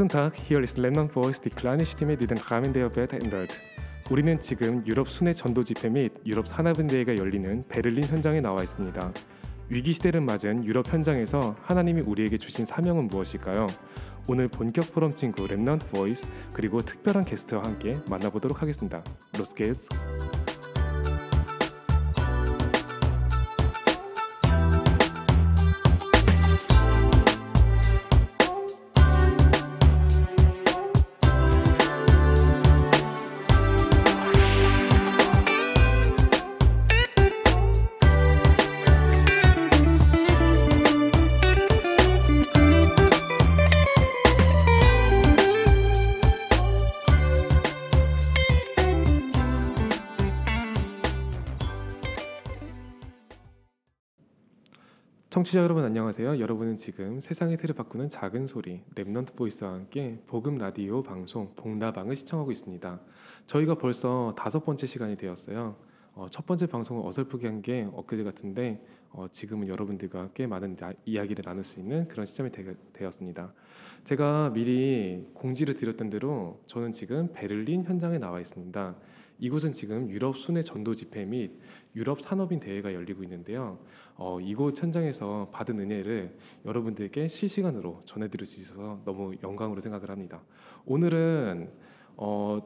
Guten Tag, hier ist Remnant Voice, die kleine Stimme, die den Rahmen der Welt ändert. 우리는 지금 유럽 순회 전도 집회 및 유럽 산업인대회가 열리는 베를린 현장에 나와 있습니다. 위기 시대를 맞은 유럽 현장에서 하나님이 우리에게 주신 사명은 무엇일까요? 오늘 본격 포럼 친구 Remnant Voice 그리고 특별한 게스트와 함께 만나보도록 하겠습니다. Los geht's. 청취자 여러분 안녕하세요. 여러분은 지금 세상의 틀을 바꾸는 작은 소리 Remnant Voice와 함께 복음 라디오 방송 복라방을 시청하고 있습니다. 저희가 벌써 다섯 번째 시간이 되었어요. 어, 첫 번째 방송을 어설프게 한 게 엊그제 같은데 어, 지금은 여러분들과 꽤 많은 나, 이야기를 나눌 수 있는 그런 시점이 되, 되었습니다. 제가 미리 공지를 드렸던 대로 저는 지금 베를린 현장에 나와 있습니다. 이곳은 지금 유럽 순회 전도 집회 및 유럽 산업인 대회가 열리고 있는데요. 어, 이곳 현장에서 받은 은혜를 여러분들께 실시간으로 전해드릴 수 있어서 너무 영광으로 생각을 합니다. 오늘은 어,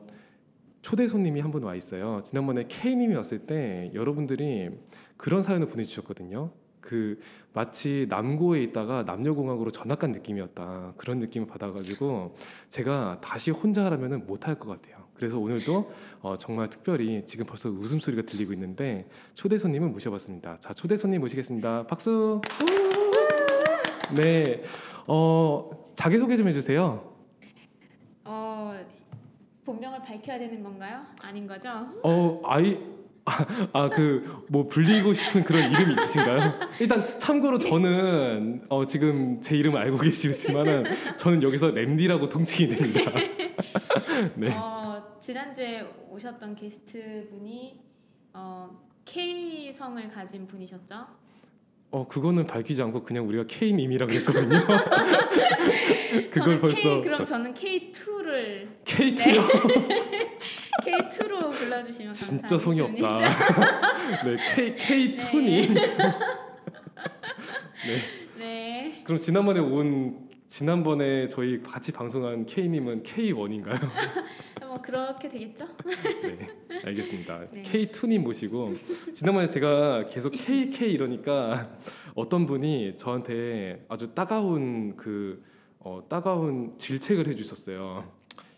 초대 손님이 한 분 와 있어요. 지난번에 K님이 왔을 때 여러분들이 그런 사연을 보내주셨거든요. 그 마치 남고에 있다가 남녀공학으로 전학 간 느낌이었다 그런 느낌을 받아가지고 제가 다시 혼자 하라면 못할 것 같아요. 그래서 오늘도 어, 정말 특별히 지금 벌써 웃음소리가 들리고 있는데 초대 손님을 모셔봤습니다. 자, 초대 손님 모시겠습니다. 박수. 네, 어, 자기 소개 좀 해주세요. 어 본명을 밝혀야 되는 건가요? 아닌 거죠? 어, 아이. 아 그 뭐 불리고 싶은 그런 이름이 있으신가요? 일단 참고로 저는 어, 지금 제 이름을 알고 계시지만은 저는 여기서 램디라고 통칭이 됩니다. 네. 어, 지난주에 오셨던 게스트 분이 어, K 성을 가진 분이셨죠? 어 그거는 밝히지 않고 그냥 우리가 K님이라고 했거든요. 그걸 벌써 K, 그럼 저는 K2를 K2요. 네. K2로 불러주시면 진짜 성의 없다. 네 K K2님. 네. 네. 그럼 지난번에 온 지난번에 저희 같이 방송한 K님은 K1인가요? 뭐 그렇게 되겠죠? 네, 알겠습니다. 네. K2님 모시고 지난번에 제가 계속 KK 이러니까 어떤 분이 저한테 아주 따가운 그 어, 따가운 질책을 해주셨어요.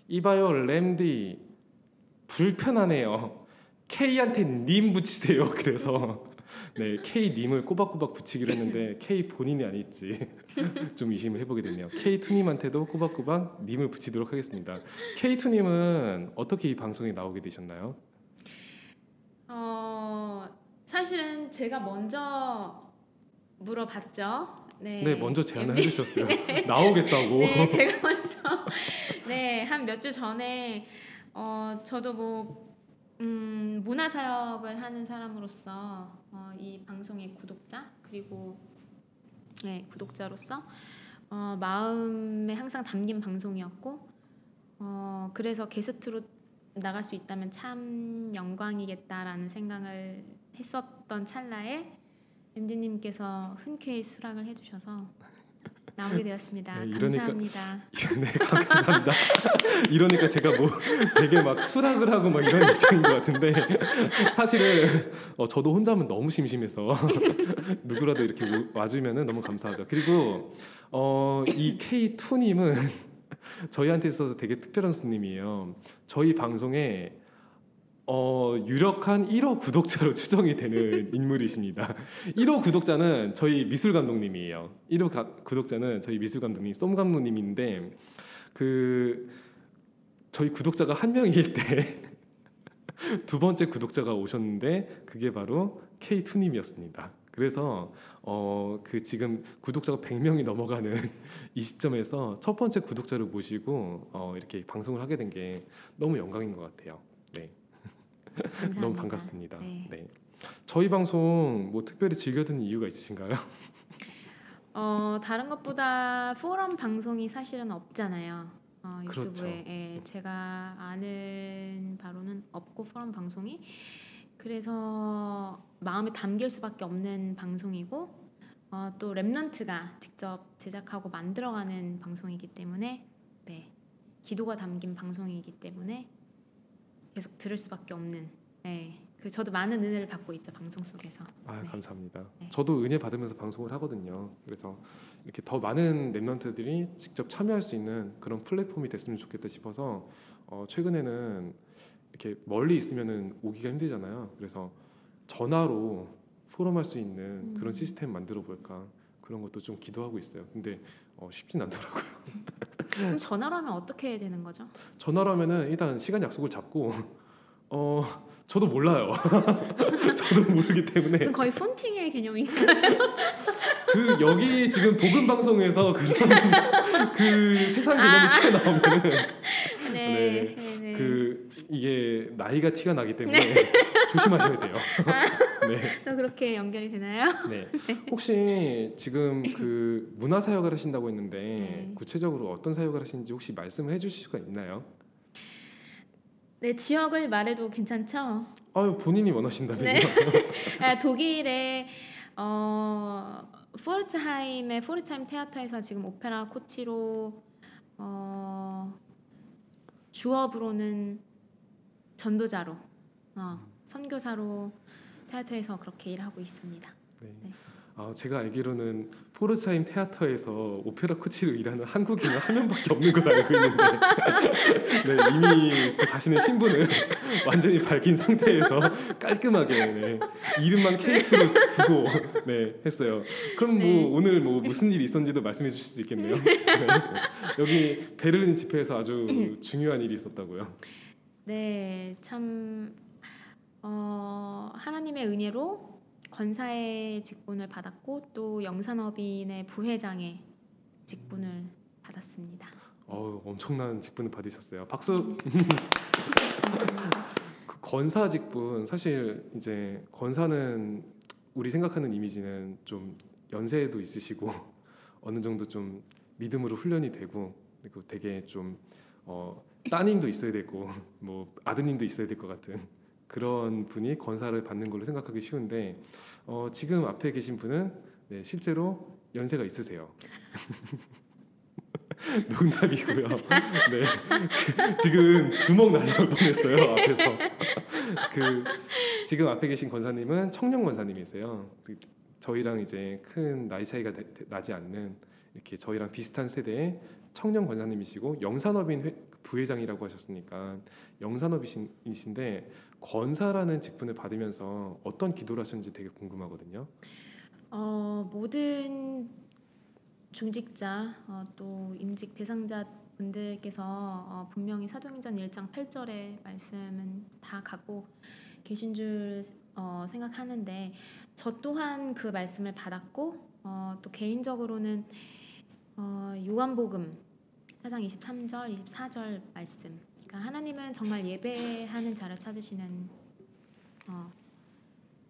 이봐요 램디 불편하네요. K한테 님 붙이세요. 그래서 네 K 님을 꼬박꼬박 붙이기로 했는데 K 본인이 아닐지 좀 의심을 해보게 됐네요. K 투 님한테도 꼬박꼬박 님을 붙이도록 하겠습니다. K 투 님은 어떻게 이 방송에 나오게 되셨나요? 어 사실은 제가 먼저 물어봤죠. 네, 네 먼저 제안을 네. 해주셨어요. 네. 나오겠다고. 네, 제가 먼저 네 한 몇 주 전에 어 저도 뭐 음, 문화 사역을 하는 사람으로서 어, 이 방송의 구독자 그리고 네, 구독자로서 어, 마음에 항상 담긴 방송이었고 어, 그래서 게스트로 나갈 수 있다면 참 영광이겠다라는 생각을 했었던 찰나에 엠디님께서 흔쾌히 수락을 해주셔서 나오게 되었습니다. 네, 이러니까, 감사합니다. 네, 감사합니다. 이러니까 제가 뭐 되게 막 수락을 하고 막 이런 입장인 것 같은데 사실은 어, 저도 혼자면 너무 심심해서 누구라도 이렇게 와주면 너무 감사하죠. 그리고 어, 이 K2님은 저희한테 있어서 되게 특별한 손님이에요. 저희 방송에 어, 유력한 1호 구독자로 추정이 되는 인물이십니다. 1호 구독자는 저희 미술 감독님이에요. 1호 가, 구독자는 저희 미술 감독님 쏨 감독님인데 그 저희 구독자가 한 명일 때 두 번째 구독자가 오셨는데 그게 바로 K2 님이었습니다. 그래서 어, 그 지금 구독자가 100명이 넘어가는 이 시점에서 첫 번째 구독자를 모시고 어, 이렇게 방송을 하게 된 게 너무 영광인 것 같아요. 네. 너무 반갑습니다. 네. 네. 저희 방송 뭐 특별히 즐겨 듣는 이유가 있으신가요? 어 다른 것보다 포럼 방송이 사실은 없잖아요. 어, 그렇죠. 유튜브에 예, 제가 아는 바로는 없고 포럼 방송이 그래서 마음에 담길 수밖에 없는 방송이고 어, 또 랩넌트가 직접 제작하고 만들어가는 방송이기 때문에 네 기도가 담긴 방송이기 때문에 계속 들을 수밖에 없는 네. 그 저도 많은 은혜를 받고 있죠 방송 속에서 아 네. 감사합니다. 네. 저도 은혜 받으면서 방송을 하거든요. 그래서 이렇게 더 많은 랩런트들이 직접 참여할 수 있는 그런 플랫폼이 됐으면 좋겠다 싶어서 어, 최근에는 이렇게 멀리 있으면은 오기가 힘들잖아요. 그래서 전화로 포럼할 수 있는 그런 음. 시스템 만들어 볼까 그런 것도 좀 기도하고 있어요. 근데 어, 쉽진 않더라고요. 그럼 전화로 하면 어떻게 되는 거죠? 전화로 하면은 일단 시간 약속을 잡고 어 저도 몰라요. 저도 모르기 때문에 무슨 거의 폰팅의 개념인가? 그 여기 지금 복음 방송에서 그런 그 세상 개념이 아. 튀어나오면은 네, 네, 네. 그 이게 나이가 티가 나기 때문에 조심하셔야 돼요. 네, 또 그렇게 연결이 되나요? 네. 혹시 지금 그 문화 사역을 하신다고 했는데 네. 구체적으로 어떤 사역을 하시는지 혹시 말씀해 주실 수가 있나요? 네, 지역을 말해도 괜찮죠? 아유 본인이 원하신다면요. 네. 아, 독일의 어, 포르츠하임의 포르츠하임 테아터에서 지금 오페라 코치로 어, 주업으로는 전도자로 어, 선교사로 테아터에서 그렇게 일하고 있습니다. 네. 네. 아, 제가 알기로는 포르츠하임 테아터에서 오페라 코치로 일하는 한국인은 한 명밖에 없는 걸로 알고 있는데 네, 이미 그 자신의 신분을 완전히 밝힌 상태에서 깔끔하게 네, 이름만 K2로 두고 네, 했어요. 그럼 뭐 네. 오늘 뭐 무슨 일이 있었는지도 말씀해 주실 수 있겠네요. 네. 여기 베를린 집회에서 아주 중요한 일이 있었다고요. 네, 참 어, 하나님의 은혜로 권사의 직분을 받았고 또 영산업인의 부회장의 직분을 받았습니다. 어우, 엄청난 직분을 받으셨어요. 박수. 그 권사 직분 사실 이제 권사는 우리 생각하는 이미지는 좀 연세도 있으시고 어느 정도 좀 믿음으로 훈련이 되고 그리고 되게 좀 어, 따님도 있어야 되고 뭐 아드님도 있어야 될 것 같은 그런 분이 권사를 받는 걸로 생각하기 쉬운데 어, 지금 앞에 계신 분은 네, 실제로 연세가 있으세요. 농담이고요. 네, 그, 지금 주먹 날려올 뻔했어요 앞에서. 그 지금 앞에 계신 권사님은 청년 권사님이세요. 그 저희랑 이제 큰 나이 차이가 나- 나지 않는 이렇게 저희랑 비슷한 세대의 청년 권사님이시고 영산업인 회- 부회장이라고 하셨으니까 영산업이신데 권사라는 직분을 받으면서 어떤 기도를 하셨는지 되게 궁금하거든요. 어, 모든 중직자 어, 또 임직 대상자 분들께서 어, 분명히 사도행전 1장 8절의 말씀은 다 갖고 계신 줄 어, 생각하는데 저 또한 그 말씀을 받았고 어, 또 개인적으로는 어, 요한복음 4장 23절, 24절 말씀. 그러니까 하나님은 정말 예배하는 자를 찾으시는 어,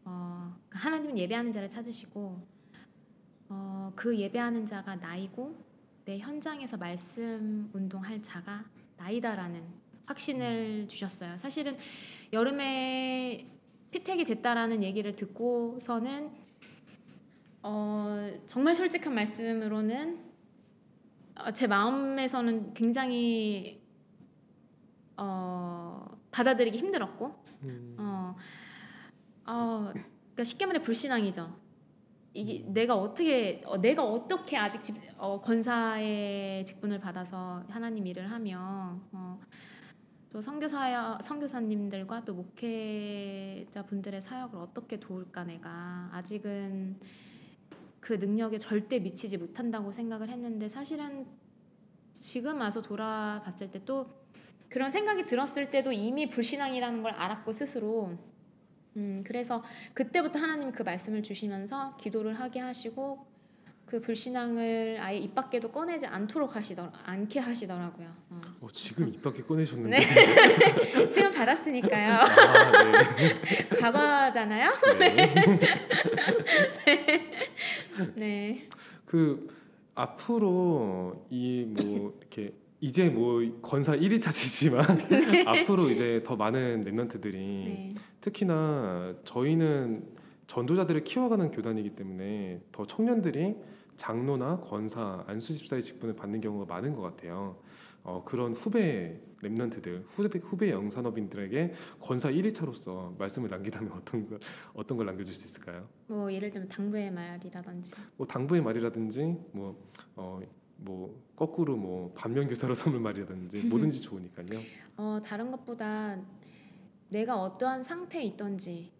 어, 그러니까 하나님은 예배하는 자를 찾으시고 어, 그 예배하는 자가 나이고 내 현장에서 말씀 운동할 자가 나이다라는 확신을 주셨어요. 사실은 여름에 피택이 됐다라는 얘기를 듣고서는 어, 정말 솔직한 말씀으로는 어, 제 마음에서는 굉장히 어, 받아들이기 힘들었고 음, 어, 어, 그러니까 쉽게 말해 불신앙이죠. 이게 내가 어떻게 어, 내가 어떻게 아직 집, 어, 권사의 직분을 받아서 하나님 일을 하며 어, 또 선교사 선교사님들과 또 목회자 분들의 사역을 어떻게 도울까 내가 아직은 그 능력에 절대 미치지 못한다고 생각을 했는데 사실은 지금 와서 돌아봤을 때또 그런 생각이 들었을 때도 이미 불신앙이라는 걸 알았고 스스로 음 그래서 그때부터 하나님 그 말씀을 주시면서 기도를 하게 하시고 그 불신앙을 아예 입 밖에도 꺼내지 않도록 하시더 않게 하시더라고요. 어. 어, 지금 입 밖에 꺼내셨는데. 네. 지금 받았으니까요. 아, 네. 과거잖아요. 네. 네. 그 앞으로 이 뭐 이렇게 이제 뭐 권사 1위 차지지만 앞으로 이제 더 많은 랩런트들이 네. 특히나 저희는 전도자들을 키워가는 교단이기 때문에 더 청년들이 장로나 권사, 안수집사의 직분을 받는 경우가 많은 것 같아요. 어, 그런 후배 랩런트들, 후배, 후배 영산업인들에게 권사 1위차로서 말씀을 남기다면 어떤 걸 어떤 걸 남겨줄 수 있을까요? 뭐 예를 들면 당부의 말이라든지. 뭐 당부의 말이라든지 뭐 어, 뭐 거꾸로 뭐 반면 교사로 삼을 말이라든지 뭐든지 좋으니까요. 어, 다른 것보다 내가 어떠한 상태에 있던지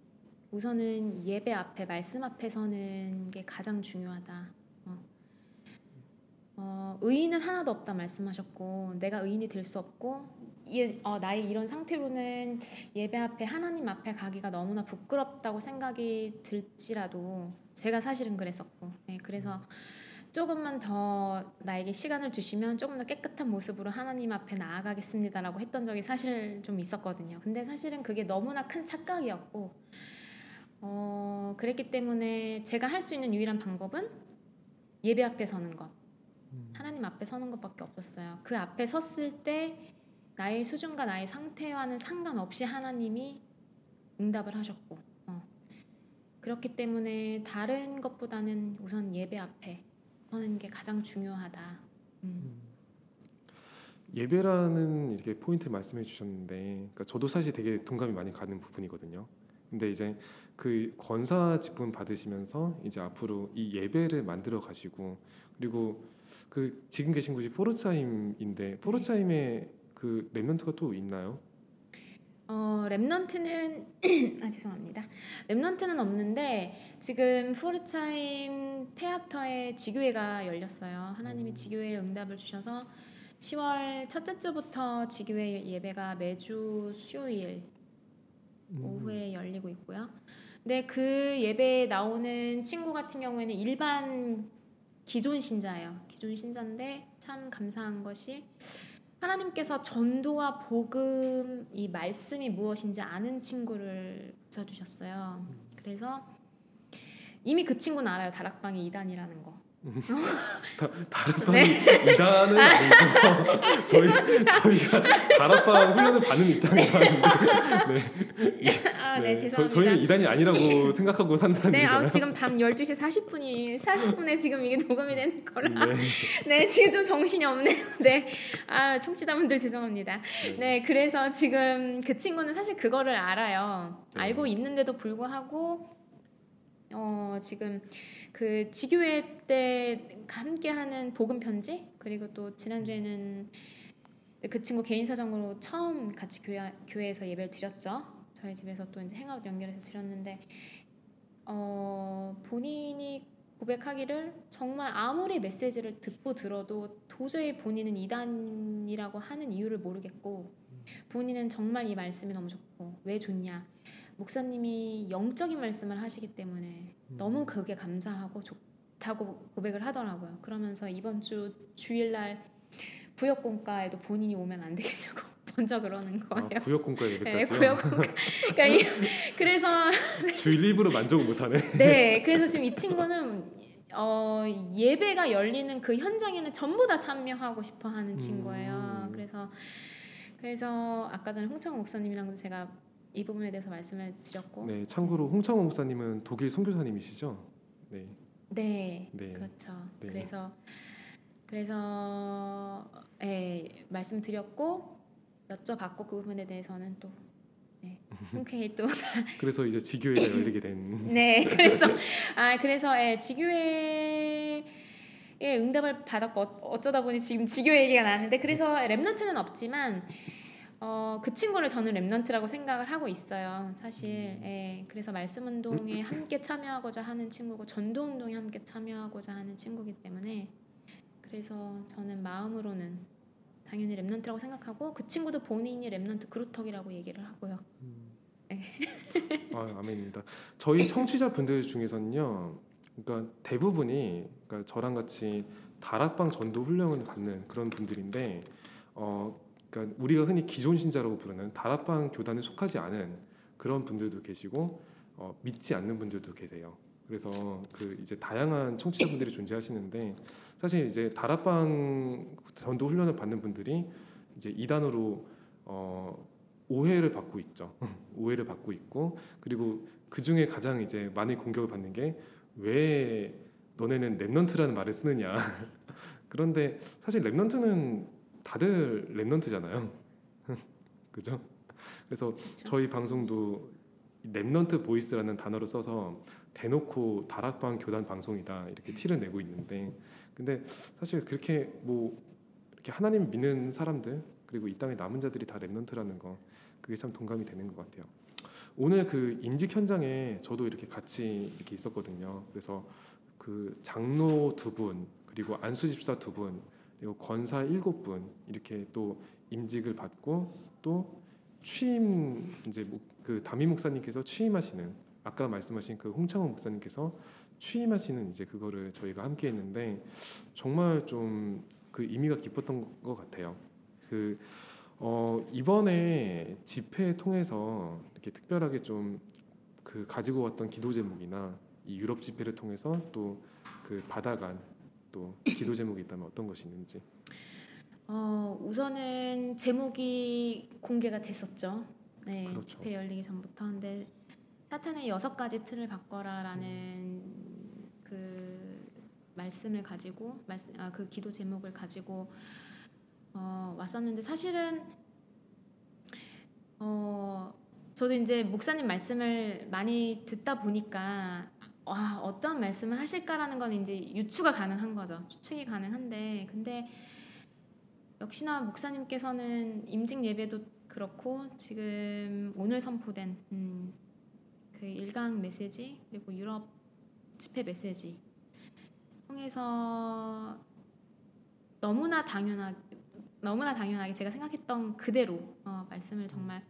우선은 예배 앞에 말씀 앞에 서는 게 가장 중요하다. 어. 어, 의인은 하나도 없다 말씀하셨고 내가 의인이 될 수 없고 이, 어, 나의 이런 상태로는 예배 앞에 하나님 앞에 가기가 너무나 부끄럽다고 생각이 들지라도 제가 사실은 그랬었고 네, 그래서 조금만 더 나에게 시간을 주시면 조금 더 깨끗한 모습으로 하나님 앞에 나아가겠습니다라고 했던 적이 사실 좀 있었거든요. 근데 사실은 그게 너무나 큰 착각이었고, 어, 그랬기 때문에 제가 할 수 있는 유일한 방법은 예배 앞에 서는 것, 하나님 앞에 서는 것밖에 없었어요. 그 앞에 섰을 때 나의 수준과 나의 상태와는 상관없이 하나님이 응답을 하셨고, 어. 그렇기 때문에 다른 것보다는 우선 예배 앞에 서는 게 가장 중요하다. 음. 예배라는 이렇게 포인트 말씀해 주셨는데, 그러니까 저도 사실 되게 동감이 많이 가는 부분이거든요. 근데 이제 그 권사 직분 받으시면서 이제 앞으로 이 예배를 만들어 가시고 그리고 그 지금 계신 곳이 포르차임인데 포르차임에 그 Remnant가 또 있나요? 어, Remnant는 아 죄송합니다. Remnant는 없는데 지금 포르차임 테아터의 지교회가 열렸어요. 하나님이 음. 지교회에 응답을 주셔서 10월 첫째 주부터 지교회 예배가 매주 수요일 음. 오후에 열리고 있고요. 근데 그 예배에 나오는 친구 같은 경우에는 일반 기존 신자예요. 기존 신자인데 참 감사한 것이 하나님께서 전도와 복음 이 말씀이 무엇인지 아는 친구를 붙여 주셨어요. 그래서 이미 그 친구는 알아요. 다락방이 이단이라는 거. 다, 다락방 네. 이단은 아니죠. 저희 저희가 다락방 훈련을 받는 입장에서 하는데 아, 네, 저, 죄송합니다. 저 희는 이단이 아니라고 생각하고 사는 네, 사람들이잖아요. 아, 지금 밤 12시 40분이 40분에 지금 이게 녹음이 되는 거라. 네. 네, 지금 좀 정신이 없네요. 네. 아, 청취자분들 죄송합니다. 네, 그래서 지금 그 친구는 사실 그거를 알아요. 네. 알고 있는데도 불구하고 어, 지금 그 지교회 때 함께하는 복음 편지 그리고 또 지난주에는 그 친구 개인 사정으로 처음 같이 교회, 교회에서 예배를 드렸죠. 저희 집에서 또 이제 행업 연결해서 드렸는데 어, 본인이 고백하기를 정말 아무리 메시지를 듣고 들어도 도저히 본인은 이단이라고 하는 이유를 모르겠고 본인은 정말 이 말씀이 너무 좋고 왜 좋냐 목사님이 영적인 말씀을 하시기 때문에 너무 그게 감사하고 좋다고 고백을 하더라고요. 그러면서 이번 주 주일날 부역공과에도 본인이 오면 안 되겠냐고 먼저 그러는 아, 거예요. 구역공과 네, 예배까지요. 부역공과. 그러니까 이- 그래서 주일 리브로 만족을 못하네. 네, 그래서 지금 이 친구는 어, 예배가 열리는 그 현장에는 전부 다 참여하고 싶어하는 친구예요. 음. 그래서 그래서 아까 전에 홍창호 목사님이랑도 제가 이 부분에 대해서 말씀을 드렸고, 네, 참고로 홍창호 목사님은 독일 선교사님이시죠? 네, 네, 네. 그렇죠. 네. 그래서 그래서 예, 말씀드렸고 여쭤봤고 그 부분에 대해서는 또 네, 흔쾌히 또 그래서 이제 지교회가 열리게 된. 네, 그래서 아 그래서 예, 지교회의 응답을 받았고 어- 어쩌다 보니 지금 지교 얘기가 나는데 그래서 Remnant는 없지만 어, 그 친구를 저는 Remnant라고 생각을 하고 있어요. 사실 예, 그래서 말씀 운동에 함께 참여하고자 하는 친구고 전도 운동에 함께 참여하고자 하는 친구기 때문에 그래서 저는 마음으로는 당연히 Remnant라고 생각하고 그 친구도 본인이 Remnant 그루터기라고 얘기를 하고요. 아, 아멘입니다. 저희 청취자 분들 중에서는요, 그러니까 대부분이 그러니까 저랑 같이 다락방 전도 훈련을 받는 그런 분들인데, 어, 그러니까 우리가 흔히 기존 신자라고 부르는 다락방 교단에 속하지 않은 그런 분들도 계시고, 어, 믿지 않는 분들도 계세요. 그래서 그 이제 다양한 청취자분들이 존재하시는데 사실 이제 다락방 전도 훈련을 받는 분들이 이제 이단으로 어 오해를 받고 있죠. 오해를 받고 있고 그리고 그 중에 가장 이제 많이 공격을 받는 게 왜 너네는 Remnant라는 말을 쓰느냐. 그런데 사실 Remnant는 다들 Remnant잖아요. 그죠? 그래서 그렇죠. 저희 방송도 Remnant Voice라는 단어를 써서 대놓고 다락방 교단 방송이다 이렇게 티를 내고 있는데 근데 사실 그렇게 뭐 이렇게 하나님 믿는 사람들 그리고 이 땅의 남은 자들이 다 Remnant라는 거 그게 참 동감이 되는 것 같아요. 오늘 그 임직 현장에 저도 이렇게 같이 이렇게 있었거든요. 그래서 그 장로 두 분 그리고 안수 집사 두 분 그리고 권사 일곱 분 이렇게 또 임직을 받고 또 취임 이제 목- 그 담임 목사님께서 취임하시는 아까 말씀하신 그 홍창호 목사님께서 취임하시는 이제 그거를 저희가 함께 했는데 정말 좀 그 의미가 깊었던 것 같아요. 그 어, 이번에 집회 통해서 이렇게 특별하게 좀 그 가지고 왔던 기도 제목이나 이 유럽 집회를 통해서 또 그 받아간 또 기도 제목이 있다면 어떤 것이 있는지 어, 우선은 제목이 공개가 됐었죠. 네, 그렇죠. 집회 열리기 전부터. 근데 사탄의 여섯 가지 틀을 바꿔라라는 그 말씀을 가지고 말씀, 아, 그 기도 제목을 가지고 어, 왔었는데 사실은 어, 저도 이제 목사님 말씀을 많이 듣다 보니까 와, 어떤 말씀을 하실까라는 건 이제 유추가 가능한 거죠. 추측이 가능한데 근데 역시나 목사님께서는 임직 예배도 그렇고 지금 오늘 선포된 음, 그 일강 메시지 그리고 유럽 집회 메시지 통해서 너무나 당연하게 너무나 당연하게 제가 생각했던 그대로 어, 말씀을 정말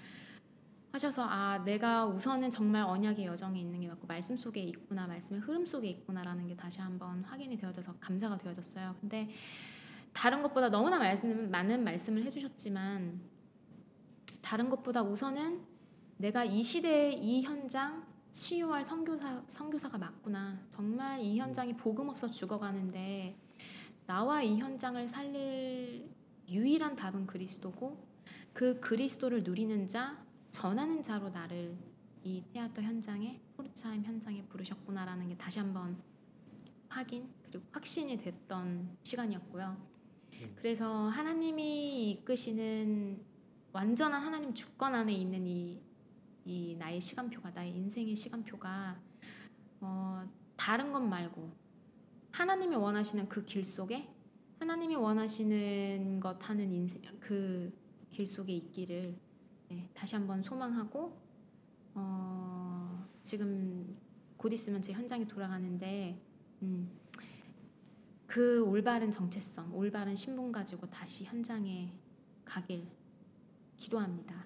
하셔서 아 내가 우선은 정말 언약의 여정에 있는 게 맞고 말씀 속에 있구나 말씀의 흐름 속에 있구나라는 게 다시 한번 확인이 되어져서 감사가 되어졌어요. 근데 다른 것보다 너무나 말씀, 많은 말씀을 해주셨지만 다른 것보다 우선은 내가 이 시대의 이 현장 치유할 선교사 선교사가 맞구나. 정말 이 현장이 복음 없어 죽어가는데 나와 이 현장을 살릴 유일한 답은 그리스도고 그 그리스도를 누리는 자 전하는 자로 나를 이 테아터 현장에 포르차임 현장에 부르셨구나라는 게 다시 한번 확인 그리고 확신이 됐던 시간이었고요. 그래서 하나님이 이끄시는 완전한 하나님 주권 안에 있는 이, 이 나의 시간표가 나의 인생의 시간표가 어, 다른 것 말고 하나님이 원하시는 그 길 속에 하나님이 원하시는 것 하는 인생 그 길 속에 있기를 네, 다시 한번 소망하고 어, 지금 곧 있으면 제 현장에 돌아가는데 음, 그 올바른 정체성, 올바른 신분 가지고 다시 현장에 가길 기도합니다.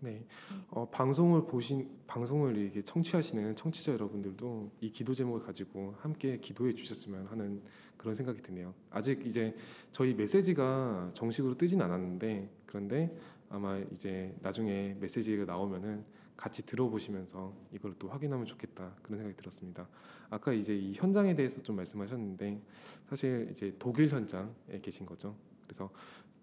네, 어, 방송을 보신 방송을 이게 청취하시는 청취자 여러분들도 이 기도 제목을 가지고 함께 기도해 주셨으면 하는 그런 생각이 드네요. 아직 이제 저희 메시지가 정식으로 뜨진 않았는데 그런데 아마 이제 나중에 메시지가 나오면은 같이 들어보시면서 이걸 또 확인하면 좋겠다 그런 생각이 들었습니다. 아까 이제 이 현장에 대해서 좀 말씀하셨는데 사실 이제 독일 현장에 계신 거죠. 그래서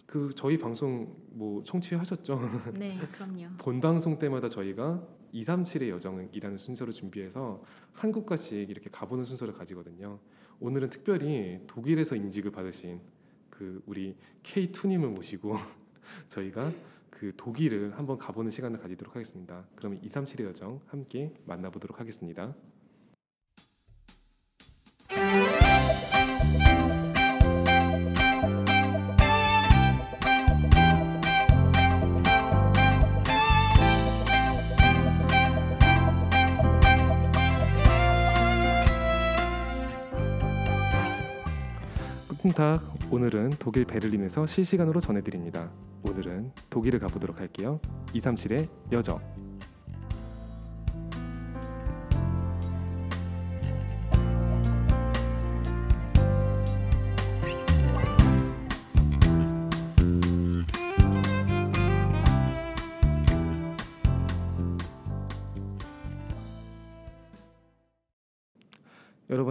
그 저희 방송 뭐 청취하셨죠? 네, 그럼요. 본 방송 때마다 저희가 237의 여정이라는 순서를 준비해서 한 국 가씩 이렇게 가보는 순서를 가지거든요. 오늘은 특별히 독일에서 임직을 받으신 그 우리 K2님을 모시고 저희가 그 독일을 한번 가보는 시간을 가지도록 하겠습니다. 그러면 237의 여정 함께 만나보도록 하겠습니다. 끄쿵탁 오늘은 독일 베를린에서 실시간으로 전해드립니다. 오늘은 독일을 가보도록 할게요. 237의 여정.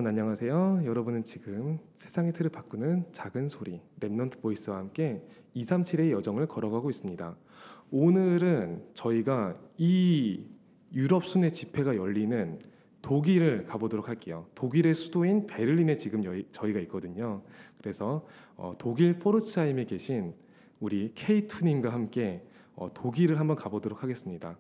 여러분 안녕하세요. 여러분은 지금 세상의 틀을 바꾸는 작은 소리 Remnant Voice와 함께 237의 여정을 걸어가고 있습니다. 오늘은 저희가 이 유럽 순회 집회가 열리는 독일을 가보도록 할게요. 독일의 수도인 베를린에 지금 여- 저희가 있거든요. 그래서 어, 독일 포르츠하임에 계신 우리 케이투님과 함께 어, 독일을 한번 가보도록 하겠습니다.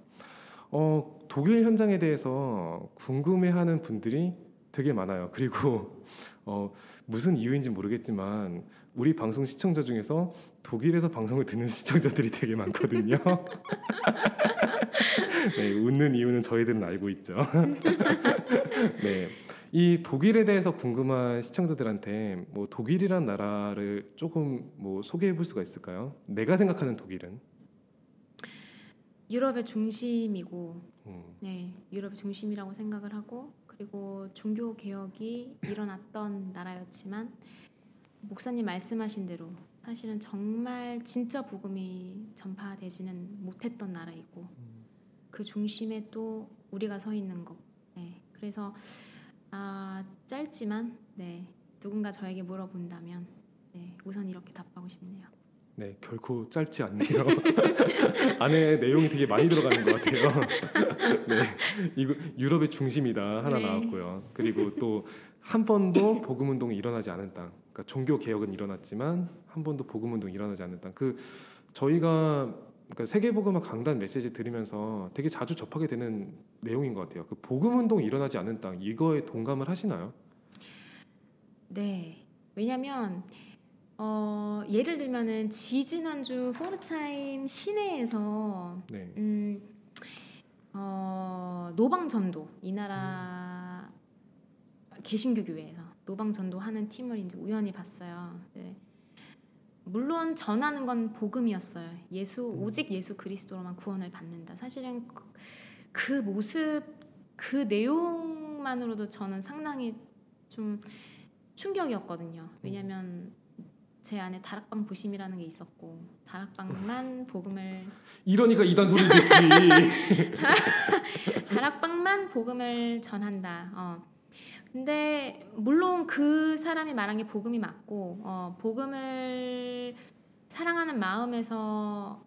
어, 독일 현장에 대해서 궁금해하는 분들이 되게 많아요. 그리고 어, 무슨 이유인지 모르겠지만 우리 방송 시청자 중에서 독일에서 방송을 듣는 시청자들이 되게 많거든요. 네, 웃는 이유는 저희들은 알고 있죠. 네, 이 독일에 대해서 궁금한 시청자들한테 뭐 독일이란 나라를 조금 뭐 소개해 볼 수가 있을까요? 내가 생각하는 독일은 유럽의 중심이고, 음, 네, 유럽의 중심이라고 생각을 하고, 그리고 종교 개혁이 일어났던 나라였지만 목사님 말씀하신 대로 사실은 정말 진짜 복음이 전파되지는 못했던 나라이고, 그 중심에 또 우리가 서 있는 것. 네, 그래서 아 짧지만 네 누군가 저에게 물어본다면 네 우선 이렇게 답하고 싶네요. 네, 결코 짧지 않네요. 안에 내용이 되게 많이 들어가는 것 같아요. 네, 이거 유럽의 중심이다 하나 네. 나왔고요. 그리고 또 한 번도 복음 운동이 일어나지 않은 땅. 그러니까 종교 개혁은 일어났지만 한 번도 복음 운동이 일어나지 않은 땅. 그 저희가 그러니까 세계 복음화 강단 메시지 들으면서 되게 자주 접하게 되는 내용인 것 같아요. 그 복음 운동이 일어나지 않은 땅 이거에 동감을 하시나요? 네 왜냐면 어 예를 들면은 지지난주 포르차임 시내에서 네. 음, 어, 노방전도 이 나라 개신교 교회에서 노방전도 하는 팀을 이제 우연히 봤어요. 네. 물론 전하는 건 복음이었어요. 예수 오직 예수 그리스도로만 구원을 받는다. 사실은 그, 그 모습 그 내용만으로도 저는 상당히 좀 충격이었거든요. 왜냐하면 제 안에 다락방 부심이라는 게 있었고 다락방만 복음을 이러니까 이단 소리 듣지. 다락방만 복음을 전한다. 어. 근데 물론 그 사람이 말한 게 복음이 맞고 어, 복음을 사랑하는 마음에서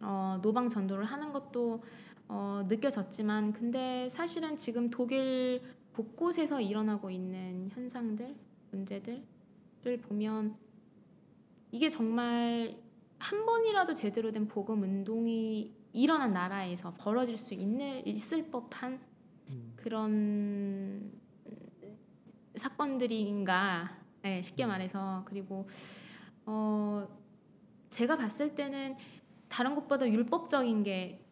어, 노방 전도를 하는 것도 어, 느껴졌지만 근데 사실은 지금 독일 곳곳에서 일어나고 있는 현상들, 문제들 을 보면 이게 정말 한 번이라도 제대로 된 복음 운동이 일어난 나라에서 벌어질 수 있는 있을 법한 음. 그런 사건들인가? 네, 쉽게 말해서. 그리고 어 제가 봤을 때는 다른 곳보다 율법적인 게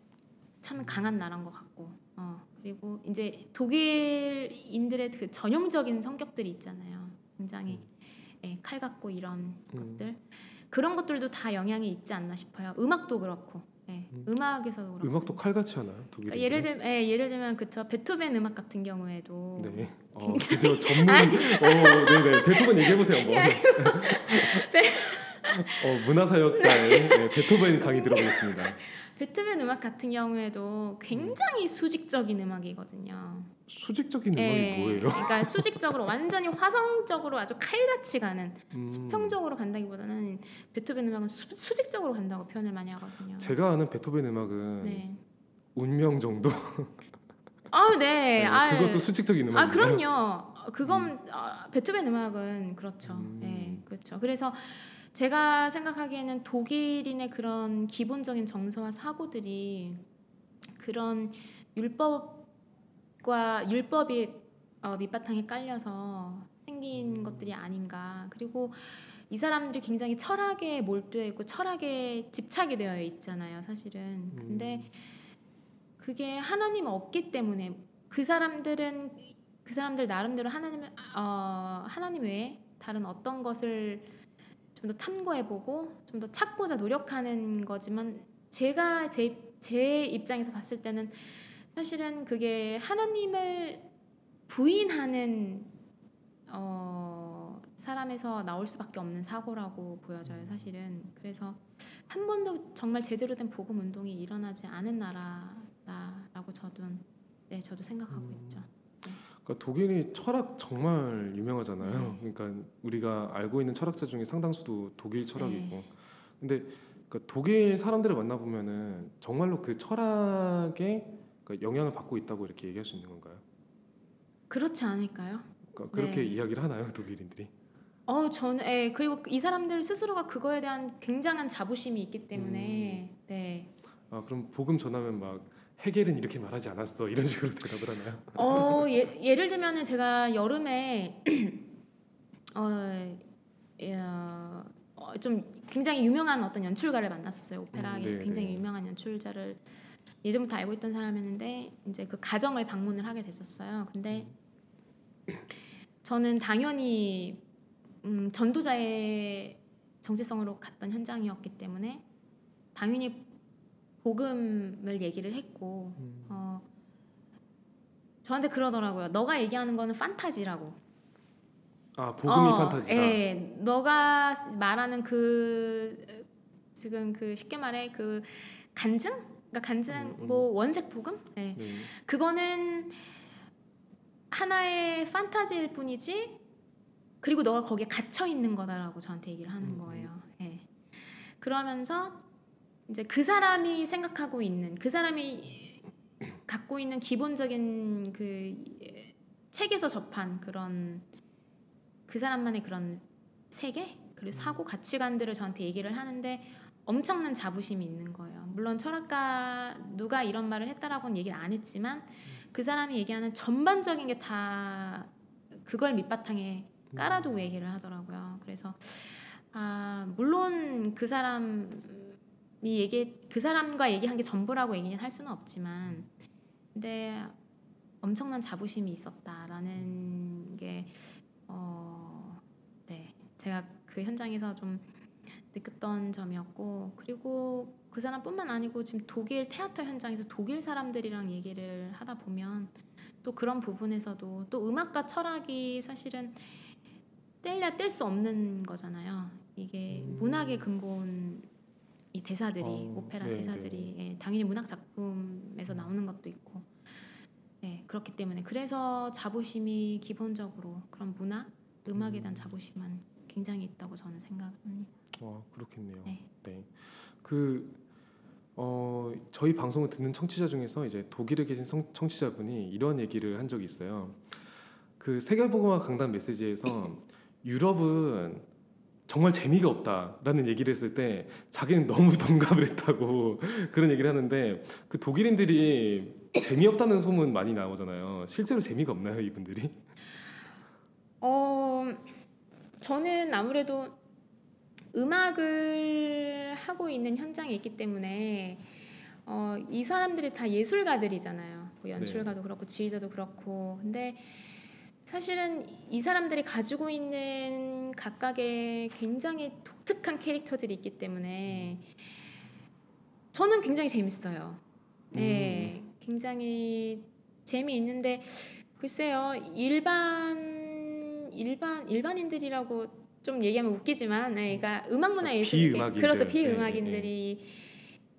참 강한 나라인 것 같고 어 그리고 이제 독일인들의 그 전형적인 성격들이 있잖아요. 굉장히 예, 칼 같고 이런 음. 것들 그런 것들도 다 영향이 있지 않나 싶어요 음악도 그렇고 예, 음. 음악에서도 그렇고 음악도 칼같이 하나요? 독일. 그러니까 예를 들 예, 예를 들면 그쵸 베토벤 음악 같은 경우에도 네. 어, 드디어 전문. 어, 네네. 베토벤 얘기해 보세요. 뭐. 어, 문화사역자의 네, 베토벤 강의 들어보겠습니다. 베토벤 음악 같은 경우에도 굉장히 수직적인 음악이거든요. 수직적인 음악이 예, 뭐예요? 그러니까 수직적으로 완전히 화성적으로 아주 칼같이 가는 음, 수평적으로 간다기보다는 베토벤 음악은 수, 수직적으로 간다고 표현을 많이 하거든요. 제가 아는 베토벤 음악은 네. 운명 정도. 아유 네. 네. 그것도 수직적인 음악. 아 그럼요. 그건 아, 베토벤 음악은 그렇죠. 음. 예, 그렇죠. 그래서 제가 생각하기에는 독일인의 그런 기본적인 정서와 사고들이 그런 율법과 율법이 어, 밑바탕에 깔려서 생긴 음. 것들이 아닌가. 그리고 이 사람들이 굉장히 철학에 몰두해 있고 철학에 집착이 되어 있잖아요, 사실은. 근데 그게 하나님 없기 때문에 그 사람들은 그 사람들 나름대로 하나님 어, 하나님 외에 다른 어떤 것을 좀 더 탐구해보고 좀 더 찾고자 노력하는 거지만 제가 제, 제 입장에서 봤을 때는 사실은 그게 하나님을 부인하는 어, 사람에서 나올 수밖에 없는 사고라고 보여져요 사실은 그래서 한 번도 정말 제대로 된 복음 운동이 일어나지 않은 나라다라고 저도 네 저도 생각하고 음. 있죠. 그러니까 독일이 철학 정말 유명하잖아요. 네. 그러니까 우리가 알고 있는 철학자 중에 상당수도 독일 철학이고. 네. 근데 그러니까 독일 사람들을 만나 보면은 정말로 그 철학에 그러니까 영향을 받고 있다고 이렇게 얘기할 수 있는 건가요? 그렇지 않을까요? 그러니까 그렇게 네. 이야기를 하나요, 독일인들이? 어, 저는 예, 그리고 이 사람들 스스로가 그거에 대한 굉장한 자부심이 있기 때문에 네. 아 그럼 복음 전하면 막 해겔은 이렇게 말하지 않았어 이런 식으로 대답을 하나요? 어, 예, 예를 들면은 제가 여름에 어, 예, 어, 좀 굉장히 유명한 어떤 연출가를 만났었어요. 오페라 음, 네, 굉장히 네. 유명한 연출자를 예전부터 알고 있던 사람이었는데 이제 그 가정을 방문을 하게 됐었어요. 근데 저는 당연히 음, 전도자의 정체성으로 갔던 현장이었기 때문에 당연히 복음을 얘기를 했고 음. 어, 저한테 그러더라고요. 너가 얘기하는 거는 판타지라고. 아 복음이 어, 판타지다. 예, 너가 말하는 그 지금 그 쉽게 말해 그 간증, 그러니까 간증 음, 음. 뭐 원색 복음, 예, 네. 그거는 하나의 판타지일 뿐이지. 그리고 너가 거기에 갇혀 있는 거다라고 저한테 얘기를 하는 음, 거예요. 예. 그러면서 이제 그 사람이 생각하고 있는 그 사람이 갖고 있는 기본적인 그 책에서 접한 그런 그 사람만의 그런 세계 그리고 사고 가치관들을 저한테 얘기를 하는데 엄청난 자부심이 있는 거예요. 물론 철학가 누가 이런 말을 했다라고는 얘기를 안 했지만 그 사람이 얘기하는 전반적인 게 다 그걸 밑바탕에 깔아두고 얘기를 하더라고요. 그래서 아 물론 그 사람이 얘기 그 사람과 얘기한 게 전부라고 얘기는 할 수는 없지만 근데 엄청난 자부심이 있었다라는 게 어, 네 제가 그 현장에서 좀 느꼈던 점이었고 그리고 그 사람뿐만 아니고 지금 독일 테아터 현장에서 독일 사람들이랑 얘기를 하다 보면 또 그런 부분에서도 또 음악과 철학이 사실은 뗄래야 뗄 수 없는 거잖아요. 이게 음. 문학의 근본 이 대사들이 어, 오페라 네, 대사들이 예, 당연히 문학 작품에서 나오는 것도 있고 예, 그렇기 때문에 그래서 자부심이 기본적으로 그런 문학 음악에 대한 음. 자부심은 굉장히 있다고 저는 생각합니다. 와 그렇겠네요. 네. 네. 그 어, 저희 방송을 듣는 청취자 중에서 이제 독일에 계신 성, 청취자분이 이런 얘기를 한 적이 있어요. 그 세계보고마 강단 메시지에서 유럽은 정말 재미가 없다라는 얘기를 했을 때 자기는 너무 동감을 했다고 그런 얘기를 하는데 그 독일인들이 재미없다는 소문 많이 나오잖아요. 실제로 재미가 없나요, 이분들이? 어, 저는 아무래도 음악을 하고 있는 현장에 있기 때문에 어, 이 사람들이 다 예술가들이잖아요. 뭐 연출가도 그렇고 지휘자도 그렇고. 근데 사실은 이 사람들이 가지고 있는 각각의 굉장히 독특한 캐릭터들이 있기 때문에 저는 굉장히 재밌어요. 네, 굉장히 재미있는데 글쎄요 일반 일반 일반인들이라고 좀 얘기하면 웃기지만, 네, 그러니까 음악 문화 예술 비음악인들. 그렇죠 네, 비음악인들이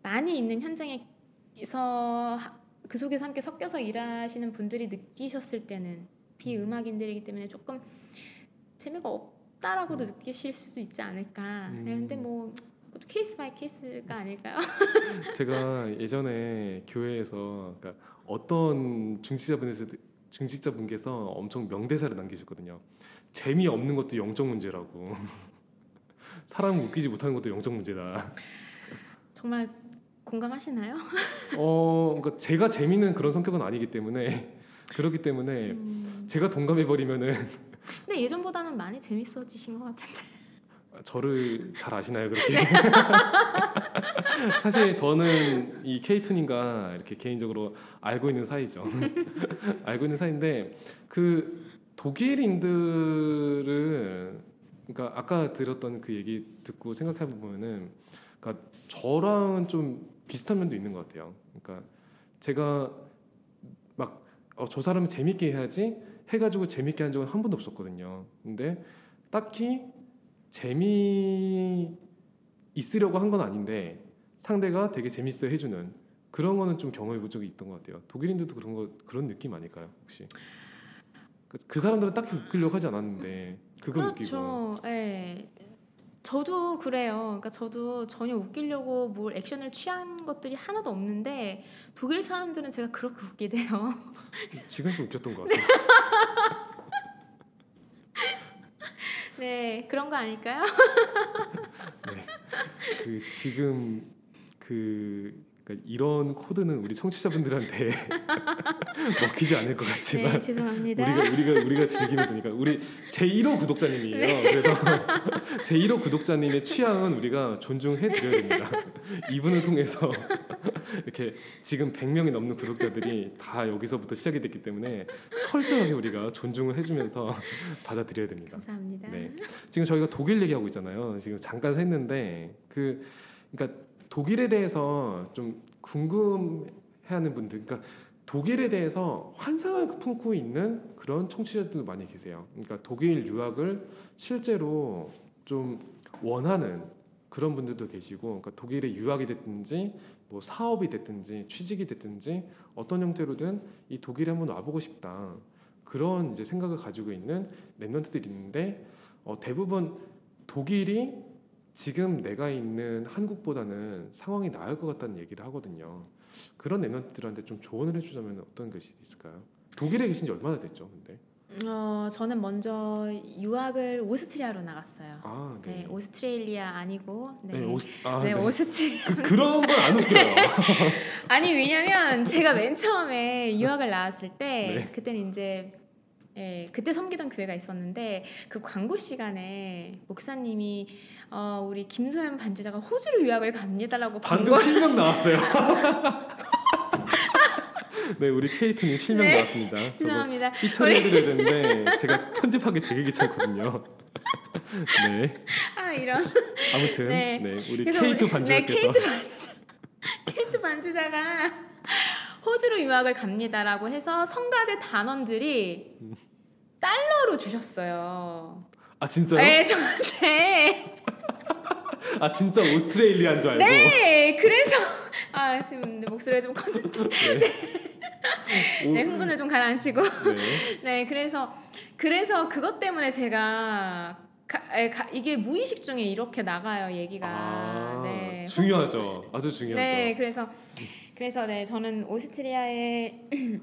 많이 있는 현장에서 하- 그 속에서 함께 섞여서 일하시는 분들이 느끼셨을 때는 비음악인들이기 때문에 조금 재미가 없다라고도 느끼실 수도 있지 않을까. 네, 근데 음. 뭐 그것도 case by case가 아닐까요? 제가 예전에 교회에서 그러니까 어떤 중직자분에서 중직자분께서 엄청 명대사를 남기셨거든요. 재미 없는 것도 영적 문제라고. 사람 웃기지 못하는 것도 영적 문제다. 정말 공감하시나요? 어, 그러니까 제가 재미는 그런 성격은 아니기 때문에 그렇기 때문에 음, 제가 동감해 버리면은 근데 예전보다는 많이 재밌어지신 것 같은데. 저를 잘 아시나요 그렇게? 사실 저는 이 케이튼인가 이렇게 개인적으로 알고 있는 사이죠. 알고 있는 사이인데 그 독일인들은 그러니까 아까 들었던 그 얘기 듣고 생각해 보면은 그러니까 저랑은 좀 비슷한 면도 있는 것 같아요. 그러니까 제가 막 어, 저 사람을 재밌게 해야지 해가지고 재밌게 한 적은 한 번도 없었거든요. 근데 딱히 재미 있으려고 한 건 아닌데 상대가 되게 재밌어 해주는 그런 거는 좀 경험해 본 적이 있던 것 같아요. 독일인들도 그런 거 그런 느낌 아닐까요 혹시? 그- 그 사람들은 딱히 웃기려고 하지 않았는데 웃기고. 그렇죠. 예. 저도 그래요. 그러니까 저도 전혀 웃기려고 뭘 액션을 취한 것들이 하나도 없는데 독일 사람들은 제가 그렇게 웃기대요. 지금도 웃겼던 것 같아요. 네, 그런 거 아닐까요? 그 지금 그 그러니까 이런 코드는 우리 청취자분들한테 먹히지 않을 것 같지만 네, 죄송합니다. 우리가 우리가 우리가 즐기는 거니까 우리 제 1호 구독자님이에요. 네. 그래서 제 1호 구독자님의 취향은 우리가 존중해 드려야 됩니다. 이분을 통해서 이렇게 지금 100명이 넘는 구독자들이 다 여기서부터 시작이 됐기 때문에 철저하게 우리가 존중을 해주면서 받아들여야 됩니다. 감사합니다. 네. 지금 저희가 독일 얘기하고 있잖아요. 지금 잠깐 했는데 그 그러니까 독일에 대해서 좀 궁금해하는 분들, 그러니까 독일에 대해서 환상을 품고 있는 그런 청취자들도 많이 계세요. 그러니까 독일 유학을 실제로 좀 원하는 그런 분들도 계시고, 그러니까 독일에 유학이 됐든지 뭐 사업이 됐든지 취직이 됐든지 어떤 형태로든 이 독일에 한번 와보고 싶다 그런 이제 생각을 가지고 있는 랩런트들이 있는데 어, 대부분 독일이 지금 내가 있는 한국보다는 상황이 나을 것 같다는 얘기를 하거든요. 그런 랩런트들한테 좀 조언을 해주자면 어떤 것이 있을까요? 독일에 계신 지 얼마나 됐죠, 근데? 어, 저는 먼저 유학을 오스트리아로 나갔어요. 아, 네, 네. 오스트레일리아 아니고 네, 네, 오스, 아, 네, 네. 오스트리아. 그, 그런 건 안 웃겨요. 아니 왜냐면 제가 맨 처음에 유학을 나왔을 때 네. 그때는 이제 예, 그때 섬기던 교회가 있었는데 그 광고 시간에 목사님이 어, 우리 김소연 반주자가 호주로 유학을 갑니다라고 방금 광고 실명 나왔어요. 네, 우리 케이트님 실명 네. 나왔습니다. 죄송합니다. 삐처리해드려야 되는데 제가 편집하기 되게 귀찮거든요. 네, 아 이런 아무튼 네. 네, 우리 그래서 케이트 반주자께서 네, 케이트 반주자 케이트 반주자가 호주로 유학을 갑니다라고 해서 성가대 단원들이 음. 달러로 주셨어요. 아 진짜요? 네, 저한테. 아 진짜 오스트레일리아인 줄 알고. 네, 그래서 아 지금 내 목소리가 좀 컸는데 오, 네, 흥분을 좀 가라앉히고 네. 네, 그래서 그래서 그것 때문에 제가 가, 에, 가, 이게 무의식 중에 이렇게 나가요 얘기가 아, 네 중요하죠. 아주 중요하죠. 네, 그래서 그래서 네 저는 오스트리아에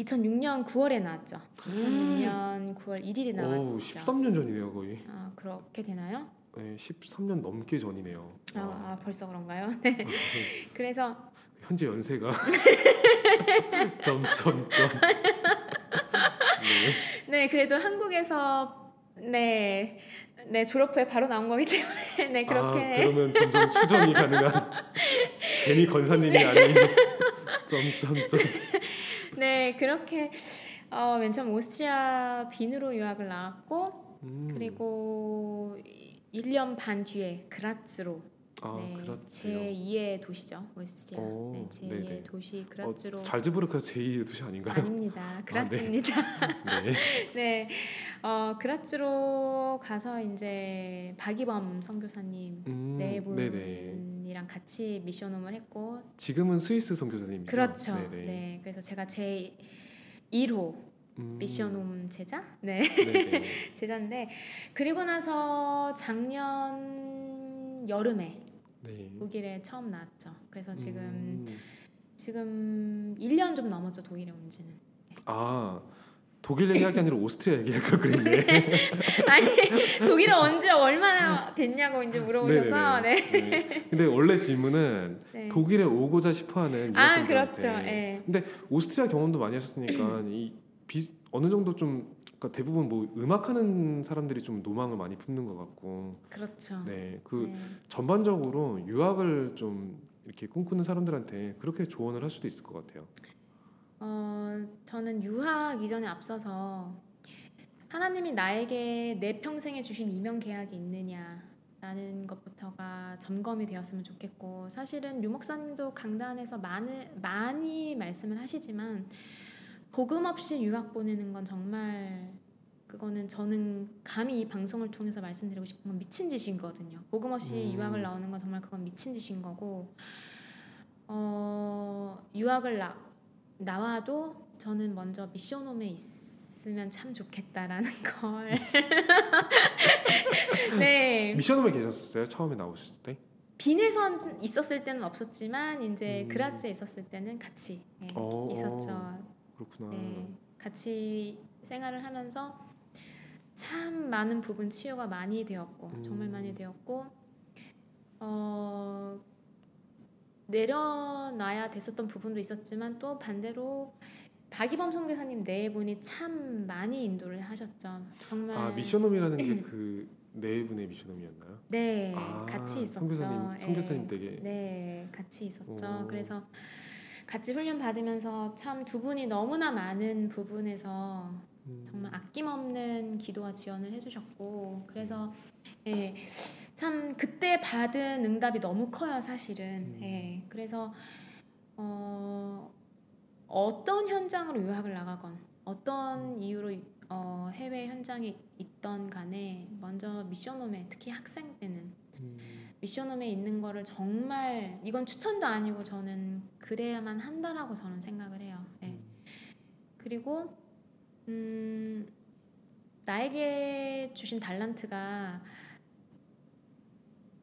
2006년 9월에 나왔죠. 2006년 9월 1일에 오, 나왔죠. 13년 전이네요, 거의. 아 그렇게 되나요? 네, 13년 넘게 전이네요. 아, 와. 아 벌써 그런가요? 네. 그래서 현재 연세가 점점점. 네. 네 그래도 한국에서 네. 네 졸업 후에 바로 나온 거기 때문에 네 아, 그렇게 그러면 점점 추정이 가능한 괜히 건사님이 아닌 점점점. 네 그렇게 어, 맨 처음 오스트리아 빈으로 유학을 나왔고 음. 그리고 1년 반 뒤에 그라츠로 아, 네, 그렇지요. 제 2의 도시죠 오스트리아 오, 네, 제 네네. 2의 도시 어, 그라츠로 잘즈부르크가 제2의 도시 아닌가요? 아닙니다 그라츠입니다 네. 네, 어, 그라츠로 가서 이제 박이범 선교사님 음, 네. 분이랑 같이 미션홈을 했고 지금은 스위스 선교사님이죠. 그렇죠. 네네. 네, 그래서 제가 제 1호 음, 미션홈 제자, 네. 제자인데 그리고 나서 작년 여름에 네. 독일에 처음 나왔죠. 그래서 지금 음, 지금 1년 좀 넘었죠 독일에 온 지는. 아 독일 얘기할 게 아니라 오스트리아 얘기할 걸 그랬네. 아니 독일에 온지 얼마나 됐냐고 이제 물어보셔서 네. 네네네. 네. 근데 원래 질문은 네. 독일에 오고자 싶어하는 아. 그렇죠. 예. 근데 오스트리아 경험도 많이 하셨으니까 이 비, 어느 정도 좀 그러니까 대부분 뭐 음악하는 사람들이 좀 노망을 많이 품는 것 같고 그렇죠. 네 그 네. 전반적으로 유학을 좀 이렇게 꿈꾸는 사람들한테 그렇게 조언을 할 수도 있을 것 같아요. 어, 저는 유학 이전에 앞서서 하나님이 나에게 내 평생에 주신 이명 계약이 있느냐라는 것부터가 점검이 되었으면 좋겠고 사실은 유 목사님도 강단에서 많이 많이 말씀을 하시지만 복음 없이 유학 보내는 건 정말 그거는 저는 감히 이 방송을 통해서 말씀드리고 싶은 건 미친 짓이거든요. 복음 없이 음. 유학을 나오는 건 정말 그건 미친 짓인 거고 어, 유학을 나, 나와도 저는 먼저 미션홈에 있, 있으면 참 좋겠다라는 걸. 네. 미션홈에 계셨었어요? 처음에 나오셨을 때? 빈에선 있었을 때는 없었지만 이제 음. 그라츠에 있었을 때는 같이 네, 어, 있었죠. 그렇구나. 네, 같이 생활을 하면서 참 많은 부분 치유가 많이 되었고 음. 정말 많이 되었고 어, 내려놔야 됐었던 부분도 있었지만 또 반대로 박이범 선교사님 네 분이 참 많이 인도를 하셨죠. 정말 아 미션홈이라는 게 그 네 분의 미션홈이었나요? 네 아, 같이 있었죠. 선교사님 선교사님 예. 댁에 네, 같이 있었죠. 오. 그래서 같이 훈련 받으면서 참 두 분이 너무나 많은 부분에서 음, 정말 아낌없는 기도와 지원을 해주셨고 그래서 예, 참 그때 받은 응답이 너무 커요 사실은. 음. 예, 그래서 어, 어떤 현장으로 유학을 나가건 어떤 이유로 어, 해외 현장에 있던 간에 먼저 미션홈에 특히 학생 때는 음, 미션홈에 있는 거를 정말 이건 추천도 아니고 저는 그래야만 한다라고 저는 생각을 해요. 예. 음. 그리고 음, 나에게 주신 달란트가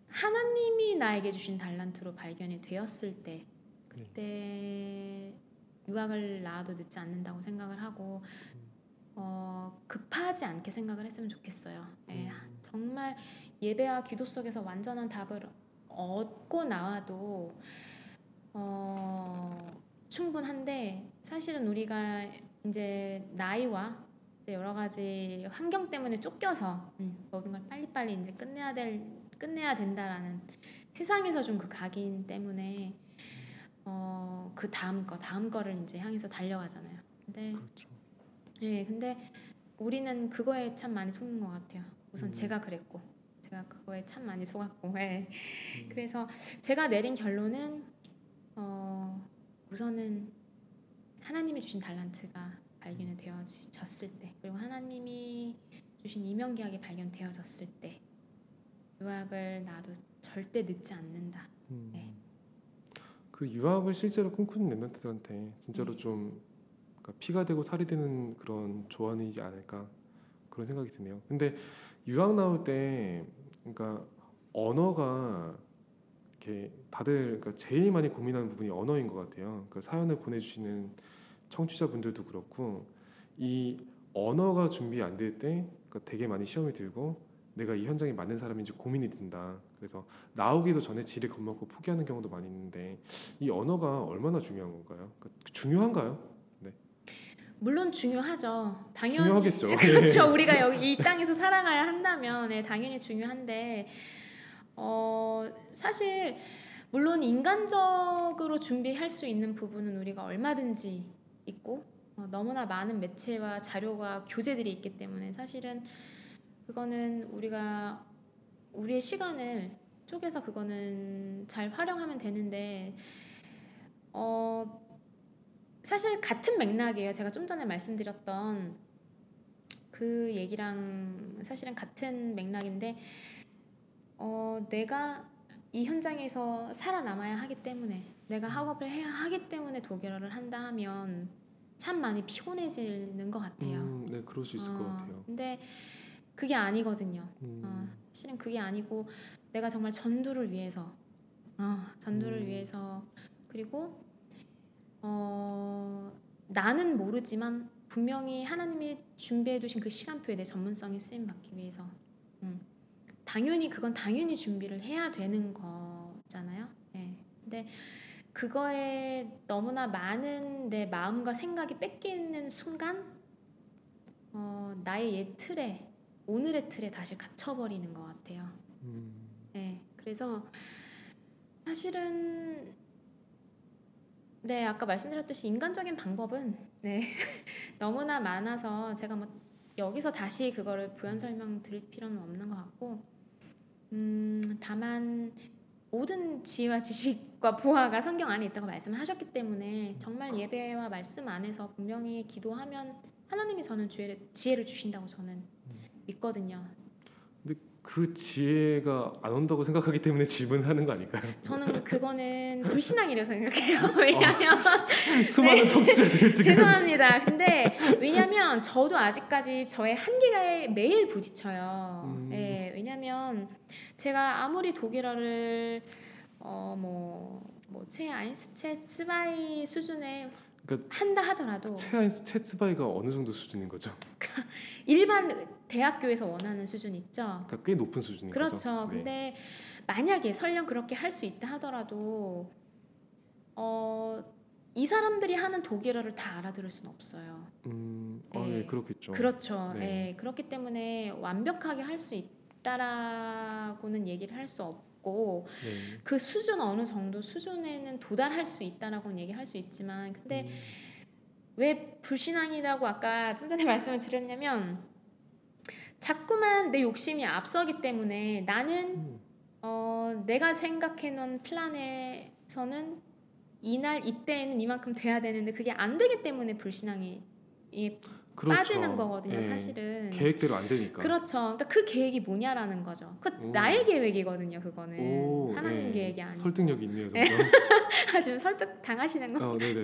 하나님이 나에게 주신 달란트로 발견이 되었을 때 네. 그때 유학을 나와도 늦지 않는다고 생각을 하고 어, 급하지 않게 생각을 했으면 좋겠어요. 예, 음. 정말 예배와 기도 속에서 완전한 답을 얻고 나와도 어, 충분한데 사실은 우리가 이제 나이와 이제 여러 가지 환경 때문에 쫓겨서 음, 모든 걸 빨리빨리 이제 끝내야 될 끝내야 된다라는 세상에서 좀 그 각인 때문에 어, 그 다음 거 다음 거를 이제 향해서 달려가잖아요. 근데 그렇죠. 예, 근데 우리는 그거에 참 많이 속는 것 같아요. 우선 음. 제가 그랬고, 제가 그거에 참 많이 속았고, 예. 음. 그래서 제가 내린 결론은 어, 우선은 하나님이 주신 달란트가 발견이 되어졌을 때, 그리고 하나님이 주신 이명 계약이 발견되어졌을 때, 유학을 나도 절대 늦지 않는다. 음. 네. 그 유학을 실제로 꿈꾸는 랩런트들한테 진짜로 네. 좀 그러니까 피가 되고 살이 되는 그런 조언이지 않을까 그런 생각이 드네요. 근데 유학 나올 때 그러니까 언어가 이렇게 다들 그러니까 제일 많이 고민하는 부분이 언어인 것 같아요. 그 사연을 보내주시는 청취자분들도 그렇고 이 언어가 준비 안 될 때 그러니까 되게 많이 시험이 들고 내가 이 현장에 맞는 사람인지 고민이 든다. 그래서 나오기도 전에 지를 겁먹고 포기하는 경우도 많이 있는데 이 언어가 얼마나 중요한 건가요? 그러니까 중요한가요? 물론 중요하죠. 당연히 중요하겠죠. 그렇죠. 우리가 여기 이 땅에서 살아가야 한다면 네, 당연히 중요한데 어, 사실 물론 인간적으로 준비할 수 있는 부분은 우리가 얼마든지 있고 어, 너무나 많은 매체와 자료와 교재들이 있기 때문에 사실은 그거는 우리가 우리의 시간을 쪼개서 그거는 잘 활용하면 되는데 어 사실 같은 맥락이에요. 제가 좀 전에 말씀드렸던 그 얘기랑 사실은 같은 맥락인데 어 내가 이 현장에서 살아남아야 하기 때문에 내가 학업을 해야 하기 때문에 독일어를 한다 하면 참 많이 피곤해지는 것 같아요. 음, 네, 그럴 수 있을 것 어, 같아요. 근데 그게 아니거든요. 음, 어, 실은 그게 아니고 내가 정말 전도를 위해서 어, 전도를 음. 위해서 그리고 어, 나는 모르지만 분명히 하나님이 준비해 두신 그 시간표에 내 전문성이 쓰임 받기 위해서 음, 당연히 그건 당연히 준비를 해야 되는 거잖아요. 네. 근데 그거에 너무나 많은 내 마음과 생각이 뺏기는 순간 어, 나의 옛 틀에 오늘의 틀에 다시 갇혀버리는 것 같아요. 음, 네, 그래서 사실은 네 아까 말씀드렸듯이 인간적인 방법은 네 너무나 많아서 제가 뭐 여기서 다시 그거를 부연 설명 드릴 필요는 없는 것 같고 음 다만 모든 지혜와 지식과 보화가 성경 안에 있다고 말씀을 하셨기 때문에 정말 예배와 말씀 안에서 분명히 기도하면 하나님이 저는 지혜를, 지혜를 주신다고 저는 믿거든요. 그 지혜가 안 온다고 생각하기 때문에 질문하는 거 아닐까요? 저는 그거는 불신앙이라고 생각해요. 왜냐하면 수많은 청취자들 지금 죄송합니다. 근데 왜냐면 저도 아직까지 저의 한계가에 매일 부딪혀요. 음. 예, 왜냐면 제가 아무리 독일어를 어뭐뭐 체 아인스 체 츠바이 수준의 그러니까 한다 하더라도 체아인스 체츠바이가 어느 정도 수준인 거죠? 일반 대학교에서 원하는 수준 있죠. 그러니까 꽤 높은 수준인 그렇죠. 거죠. 네. 근데 만약에 설령 그렇게 할 수 있다 하더라도 어, 이 사람들이 하는 독일어를 다 알아들을 수는 없어요. 음, 아, 네. 예, 그렇겠죠. 그렇죠. 네. 예, 그렇기 때문에 완벽하게 할 수 있다라고는 얘기를 할 수 없고 네. 그 수준 어느 정도 수준에는 도달할 수 있다라고는 얘기할 수 있지만 근데 음, 왜 불신앙이라고 아까 좀 전에 말씀을 드렸냐면 자꾸만 내 욕심이 앞서기 때문에 나는 음, 어, 내가 생각해 놓은 플랜에서는 이날 이때에는 이만큼 돼야 되는데 그게 안 되기 때문에 불신앙이 이 그렇죠. 빠지는 거거든요, 예, 사실은. 계획대로 안 되니까. 그렇죠. 그러니까 그 계획이 뭐냐라는 거죠. 그 오. 나의 계획이거든요, 그거는. 오, 하나님 예. 계획이 아니고. 설득력이 있네요, 점점. 하지만 설득 당하시는 거. 어. 어, 되게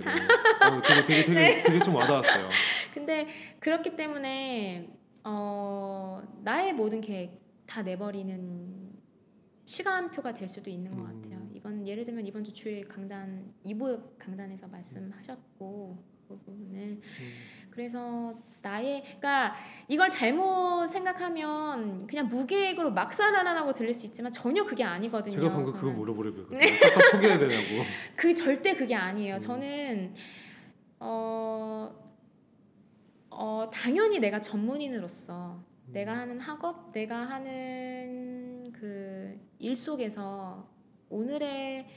되게 되게 네. 되게 좀 와닿았어요. 근데 그렇기 때문에 어, 나의 모든 계획 다 내버리는 시간표가 될 수도 있는 것 음. 같아요. 이번 예를 들면 이번 주 주일 강단 2부 강단에서 말씀하셨고 그 부분을 음, 그래서 나의 그러니까 이걸 잘못 생각하면 그냥 무계획으로 막 살아라라고 들릴 수 있지만 전혀 그게 아니거든요. 제가 방금 그거. 물어보려고 네. 포기해야 되냐고. 그 절대 그게 아니에요. 음. 저는 어, 어 당연히 내가 전문인으로서 음. 내가 하는 학업, 내가 하는 그 일 속에서 오늘의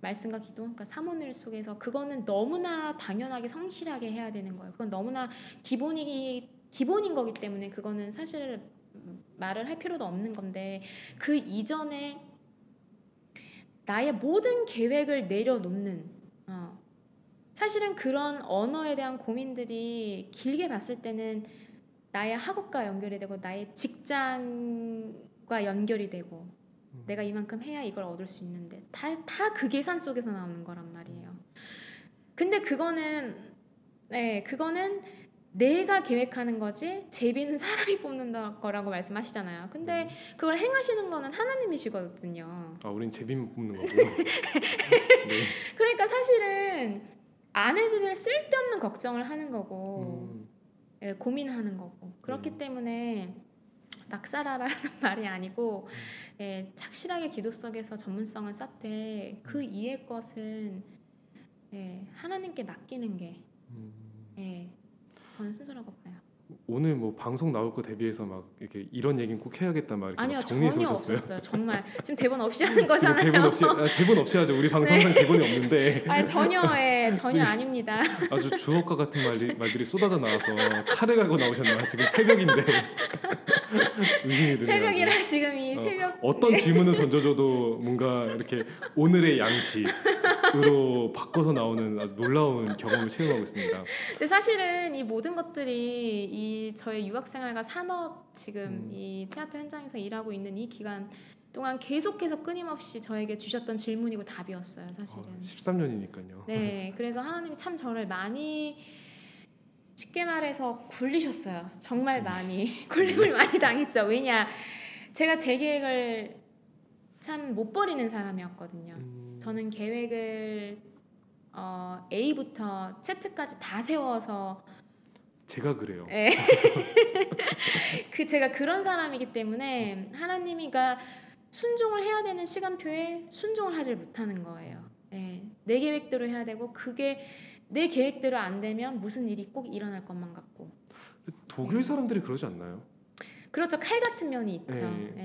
말씀과 기도, 그러니까 사모늘 속에서 그거는 너무나 당연하게 성실하게 해야 되는 거예요. 그건 너무나 기본이 기본인 거기 때문에 그거는 사실 말을 할 필요도 없는 건데 그 이전에 나의 모든 계획을 내려놓는 어. 사실은 그런 언어에 대한 고민들이 길게 봤을 때는 나의 학업과 연결이 되고 나의 직장과 연결이 되고 음. 내가 이만큼 해야 이걸 얻을 수 있는데 다 다 그 계산 속에서 나오는 거란 말이에요. 근데 그거는 네 그거는 내가 계획하는 거지 제비는 사람이 뽑는 거라고 말씀하시잖아요. 근데 네. 그걸 행하시는 거는 하나님이시거든요. 아, 우린 제비만 뽑는 거고. 네. 그러니까 사실은 아내들은 쓸데없는 걱정을 하는 거고 음, 예, 고민하는 거고 그렇기 음. 때문에 낙사라라는 말이 아니고 예, 착실하게 기도 속에서 전문성을 쌓되 그 이의 것은 예, 하나님께 맡기는 게 음. 예, 저는 순서라고 봐요. 오늘 뭐 방송 나올 거 대비해서 막 이렇게 이런 얘기는 꼭 해야겠다 막 이렇게 아니요 전혀 오셨어요. 없었어요. 정말 지금 대본 없이 하는 거잖아요. 대본 없이 아, 대본 없이 하죠. 우리 방송상 대본이 없는데 아니 전혀 예, 전혀 아닙니다. 아주 주옥과 같은 말이, 말들이 쏟아져 나와서 칼을 갈고 나오셨나 지금 새벽인데. 새벽이라. 지금 이 어, 새벽 어떤 질문을 던져줘도 뭔가 이렇게 오늘의 양식으로 바꿔서 나오는 아주 놀라운 경험을 체험하고 있습니다. 근데 사실은 이 모든 것들이 이 저의 유학생활과 산업 지금 음. 이 테아트 현장에서 일하고 있는 이 기간 동안 계속해서 끊임없이 저에게 주셨던 질문이고 답이었어요 사실은. 13년이니까요. 네, 그래서 하나님이 참 저를 많이 쉽게 말해서 굴리셨어요. 정말 많이 굴림을 많이 당했죠. 왜냐, 제가 제 계획을 참 못 버리는 사람이었거든요. 음, 저는 계획을 어, A부터 Z까지 다 세워서 제가 그래요. 예. 그 제가 그런 사람이기 때문에 하나님이가 순종을 해야 되는 시간표에 순종을 하질 못하는 거예요. 예. 내 계획대로 해야 되고 그게 내 계획대로 안 되면 무슨 일이 꼭 일어날 것만 같고 독일 사람들이 그러지 않나요? 그렇죠 칼 같은 면이 있죠. 예. 예,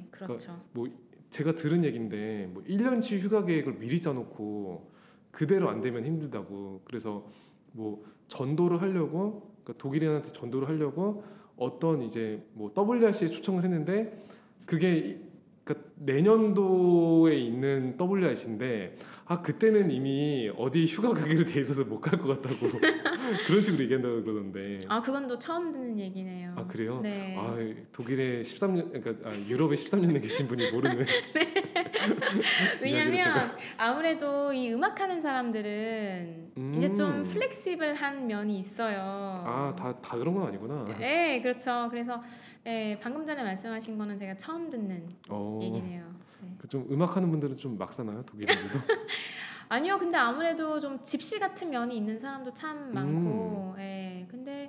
예. 그렇죠. 뭐 제가 들은 얘기인데 뭐 1년치 휴가 계획을 미리 짜놓고 그대로 안 되면 힘들다고 그래서 뭐 전도를 하려고 그러니까 독일인한테 전도를 하려고 어떤 이제 뭐 WRC에 초청을 했는데 그게 이- 그러니까 내년도에 있는 WRC인데 아 그때는 이미 어디 휴가 가기로 돼 있어서 못 갈 것 같다고 그런 식으로 얘기한다고 그러던데. 아 그건 또 처음 듣는 얘기네요. 아 그래요? 네. 아 독일에 13년 그러니까 아, 유럽에 13년에 계신 분이 모르는 왜냐면 아무래도 이 음악 하는 사람들은 이제 좀 음. 플렉시블한 면이 있어요. 아 다 다 그런 건 아니구나. 네, 그렇죠. 그래서 네, 방금 전에 말씀하신 거는 제가 처음 듣는 어. 얘기네요. 네. 그좀 음악 하는 분들은 좀 막 사나요 독일인들도? 아니요, 근데 아무래도 좀 집시 같은 면이 있는 사람도 음. 참 많고, 예. 근데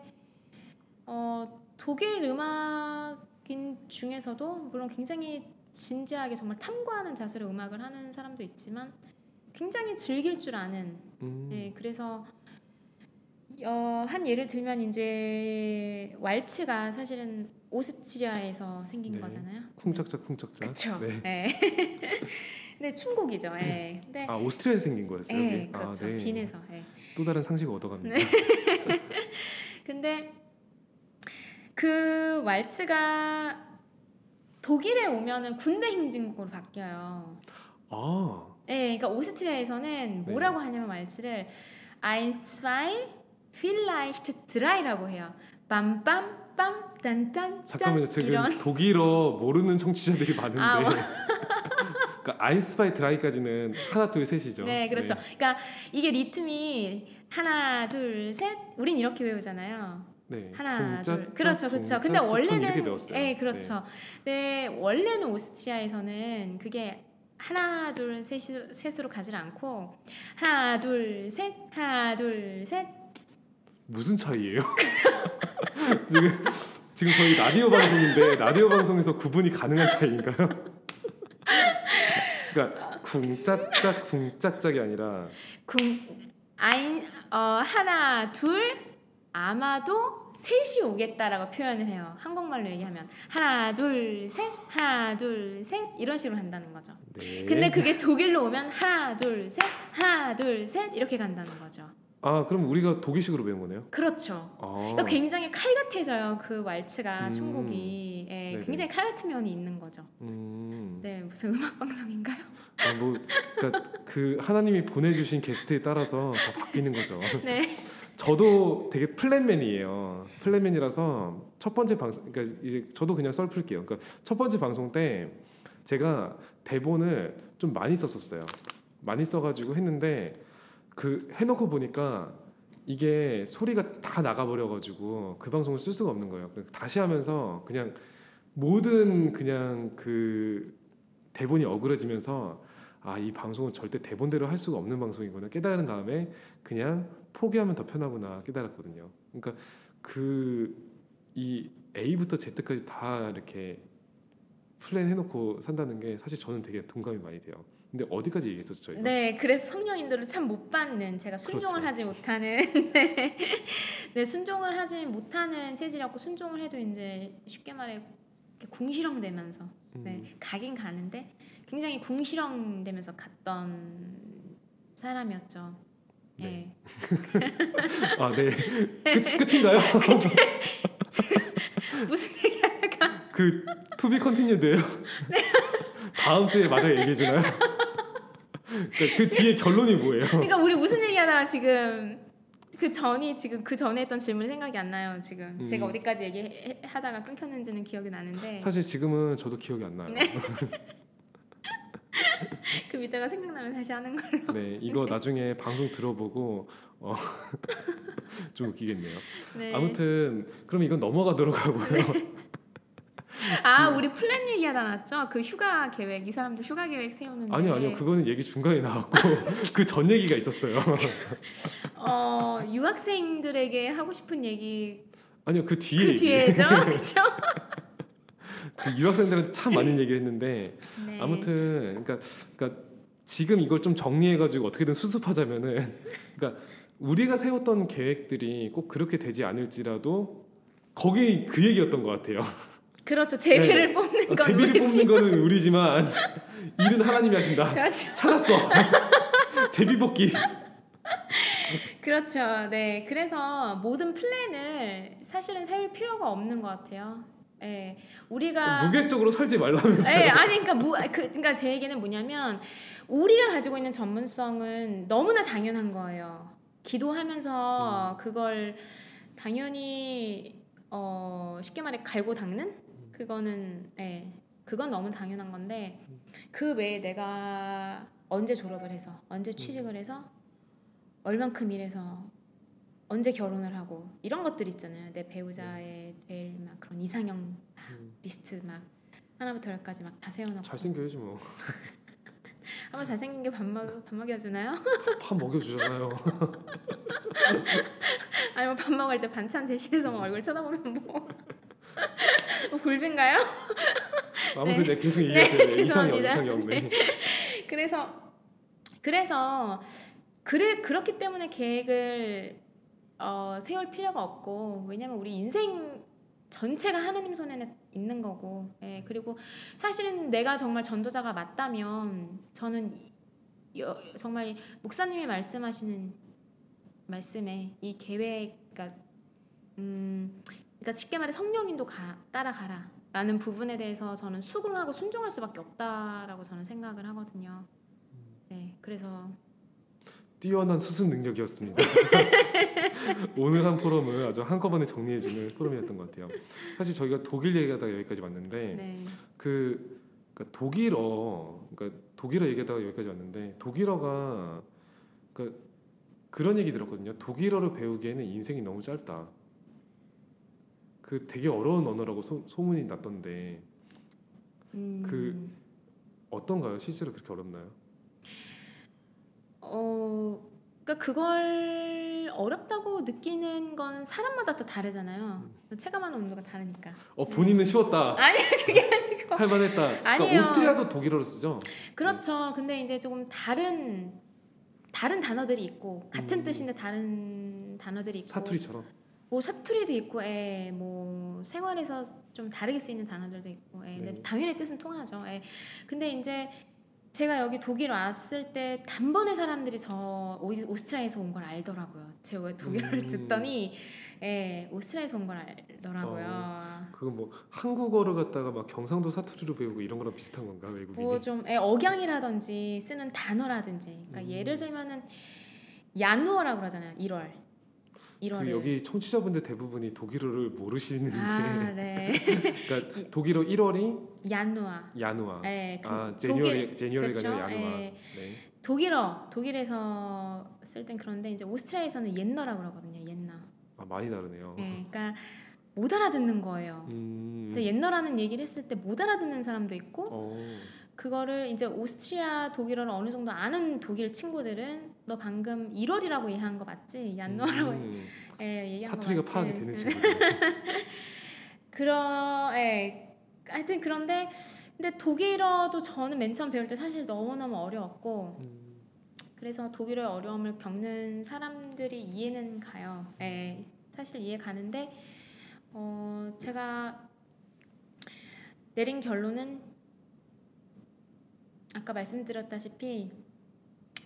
어, 독일 음악인 중에서도 물론 굉장히 진지하게 정말 탐구하는 자세로 음악을 하는 사람도 있지만 굉장히 즐길 줄 아는 음. 네, 그래서 어, 한 예를 들면 이제 왈츠가 사실은 오스트리아에서 생긴 네. 거잖아요. 쿵짝짝 쿵짝짝. 그렇죠. 네. 네. 근데 춤곡이죠. 예. 근데 아 오스트리아에서 생긴 거였어요. 예, 여기? 그렇죠. 아, 네. 빈에서. 예. 또 다른 상식을 얻어갑니다. 근데 그 왈츠가 독일에 오면은 군대 행진곡으로 바뀌어요. 아 예, 그러니까 오스트리아에서는 네. 뭐라고 하냐면 왈츠를 eins, zwei, vielleicht drei라고 해요. 빰빰빰 딴딴 잠깐만요. 짠 지금 이런 독일어 모르는 청취자들이 많은데. 아, 뭐. 그러니까 아인스파이 드라이까지는 하나 둘 셋이죠. 네, 그렇죠. 그러니까 이게 리듬이 하나, 둘, 셋. 우린 이렇게 배우잖아요. 네. 하나, 둘. 그렇죠, 그렇죠. 근데 원래는. 예, 그렇죠. 네, 원래는 오스트리아에서는 그게 하나, 둘, 셋, 셋으로 가지 않고 하나, 둘, 셋, 하나, 둘, 셋. 무슨 차이예요? 지금 지금 저희 라디오 방송인데 라디오 방송에서 구분이 가능한 차이인가요? 그러니까 쿵짝짝 쿵짝짝이 아니라 궁 아인 어 하나, 둘 아마도 셋이 오겠다라고 표현을 해요. 한국말로 얘기하면 하나, 둘, 셋, 하나, 둘, 셋 이런 식으로 한다는 거죠. 네. 근데 그게 독일로 오면 하나, 둘, 셋, 하나, 둘, 셋 이렇게 간다는 거죠. 아 그럼 우리가 독일식으로 배운 거네요? 그렇죠. 아, 그러니까 굉장히 칼 같아져요. 그 왈츠가 음. 춤곡이 예. 굉장히 칼 같은 면이 있는 거죠. 음, 네, 무슨 음악 방송인가요? 아, 뭐 그러니까 그 하나님이 보내주신 게스트에 따라서 다 바뀌는 거죠. 네. 저도 되게 플랜맨이에요. 플랜맨이라서 첫 번째 방송, 그러니까 이제 저도 그냥 썰 풀게요. 그러니까 첫 번째 방송 때 제가 대본을 좀 많이 썼었어요. 많이 써가지고 했는데 그 해놓고 보니까 이게 소리가 다 나가버려가지고 그 방송을 쓸 수가 없는 거예요. 그래서 다시 하면서 그냥 모든 그냥 그 대본이 어그러지면서 아 이 방송은 절대 대본대로 할 수가 없는 방송이구나 깨달은 다음에 그냥 포기하면 더 편하구나 깨달았거든요. 그러니까 그 이 A부터 Z까지 다 이렇게 플랜 해놓고 산다는 게 사실 저는 되게 동감이 많이 돼요. 근데 어디까지 얘기했었죠 저희가? 네, 그래서 성령인들을 참못 받는 제가 순종을 그렇죠. 하지 못하는 네. 네, 순종을 하지 못하는 체질이었고 순종을 해도 이제 쉽게 말해 궁시렁대면서 음, 네, 가긴 가는데 굉장히 궁시렁대면서 갔던 사람이었죠. 네. 네. 아 네. 끝 끝인가요? 무슨 얘기 하다가 그 to be continued예요. 다음 주에 마저 얘기해 주나요? 그러니까 그 뒤에 결론이 뭐예요? 그러니까 우리 무슨 얘기하다가 지금 그 전이 지금 그 전에 했던 질문 생각이 안 나요. 지금 음. 제가 어디까지 얘기하다가 끊겼는지는 기억이 나는데 사실 지금은 저도 기억이 안 나요. 네. 그 밑에가 생각나면 다시 하는 걸로. 네, 이거 나중에 방송 들어보고 어, 좀 웃기겠네요. 네. 아무튼 그럼 이건 넘어가도록 하고요. 아 우리 플랜 얘기하다 났죠. 그 휴가 계획 이 사람들 휴가 계획 세우는데. 아니요, 아니요. 그거는 얘기 중간에 나왔고 그 전 얘기가 있었어요. 어 유학생들에게 하고 싶은 얘기 아니요, 그 뒤에 그. 뒤에죠, 그렇죠? 그 유학생들한테 참 많은 얘기를 했는데 네. 아무튼 그러니까, 그러니까 지금 이걸 좀 정리해가지고 어떻게든 수습하자면은 그러니까 우리가 세웠던 계획들이 꼭 그렇게 되지 않을지라도 거기 그 얘기였던 것 같아요. 그렇죠. 제비를 뽑는 건 어, 제비를 우리지. 뽑는 거는 우리지만 일은 하나님이 하신다. 그렇죠. 찾았어. 제비 뽑기. 그렇죠. 네. 그래서 모든 플랜을 사실은 세울 필요가 없는 것 같아요. 예. 우리가 무계획적으로 살지 말라면서. 예, 아니 그러니까 무, 그, 그러니까 제 얘기는 뭐냐면 우리가 가지고 있는 전문성은 너무나 당연한 거예요. 기도하면서 그걸 당연히 어 쉽게 말해 갈고 닦는 그거는 예 그건 너무 당연한 건데 그 외에 내가 언제 졸업을 해서 언제 취직을 해서 얼만큼 일해서 언제 결혼을 하고 이런 것들 있잖아요 내 배우자의 될막 그런 이상형 음, 리스트 막 하나부터 열까지 막 다 세워놓고 잘생겨야지 뭐. 한번 잘생긴 게 밥 먹, 밥 먹여주나요? 밥 먹여주잖아요. 아니면 밥 먹을 때 반찬 대신해서 막 얼굴 쳐다보면 뭐, 뭐 굴빈가요? 아무튼 네, 계속 네, 얘기하세요. 네, 이상형. 이상형. 네. 그래서 그래서 그래 그렇기 때문에 계획을 어, 세울 필요가 없고 왜냐면 우리 인생 전체가 하나님 손에 있는 거고 예, 그리고 사실은 내가 정말 전도자가 맞다면 저는 여, 정말 목사님이 말씀하시는 말씀에 이 계획 그러니까 음 그러니까 쉽게 말해 성령인도 가, 따라가라 라는 부분에 대해서 저는 수긍하고 순종할 수밖에 없다라고 저는 생각을 하거든요. 네, 그래서 뛰어난 수습 능력이었습니다. 오늘 한 포럼을 아주 한꺼번에 정리해주는 포럼이었던 것 같아요. 사실 저희가 독일 얘기하다가 여기까지 왔는데 네, 그 그러니까 독일어 그러니까 독일어 얘기하다가 여기까지 왔는데 독일어가 그러니까 그런 얘기 들었거든요. 독일어를 배우기에는 인생이 너무 짧다. 그 되게 어려운 언어라고 소, 소문이 났던데 음, 그- 어떤가요? 실제로 그렇게 어렵나요? 어, 그러니까 그걸 어렵다고 느끼는 건 사람마다 다 다르잖아요. 체감하는 온도가 다르니까. 어 본인은 쉬웠다. 아니 그게 아니고. 할만했다. 그러니까 아니에요. 오스트리아도 독일어를 쓰죠. 그렇죠. 근데 이제 조금 다른 다른 단어들이 있고 같은 음. 뜻인데 다른 단어들이 있고 사투리처럼. 뭐 사투리도 있고, 예, 뭐 생활에서 좀 다르게 쓰이는 단어들도 있고, 예, 근데 네. 당연히 뜻은 통하죠. 예. 근데 이제 제가 여기 독일 왔을 때 단번에 사람들이 저 오- 오스트리아에서 온 걸 알더라고요. 제가 독일어를 음. 듣더니, 예, 오스트리아에서 온 걸 알더라고요. 그거 뭐 한국어를 갖다가 막 경상도 사투리로 배우고 이런 거랑 비슷한 건가 외국인이? 뭐좀 억양이라든지 쓰는 단어라든지, 그러니까 음. 예를 들면은 야누어라고 그러잖아요. 1월. 1월을. 그 여기 청취자분들 대부분이 독일어를 모르시는데 아, 네. 그러니까 독일어 1월이 야누아. 야누아. 네, 그아 독일 제니얼이 제니얼이가 야누아. 예. 네. 독일어 독일에서 쓸 땐 그런데 이제 오스트리아에서는 옛너라고 그러거든요. 옛너. 아 많이 다르네요. 예, 그러니까 못 알아듣는 거예요. 음. 그래서 옛너라는 얘기를 했을 때 못 알아듣는 사람도 있고 어. 그거를 이제 오스트리아 독일어를 어느 정도 아는 독일 친구들은 너 방금 1월이라고 이해한 거 맞지? 얀누아라고 음. 예, 얘기한 거 사투리가 맞지? 파악이 되는 친구. 그러 예. 하여튼 그런데 근데 독일어도 저는 맨 처음 배울 때 사실 너무너무 어려웠고 음. 그래서 독일어의 어려움을 겪는 사람들이 이해는 가요. 예, 사실 이해 가는데 어, 제가 내린 결론은 아까 말씀드렸다시피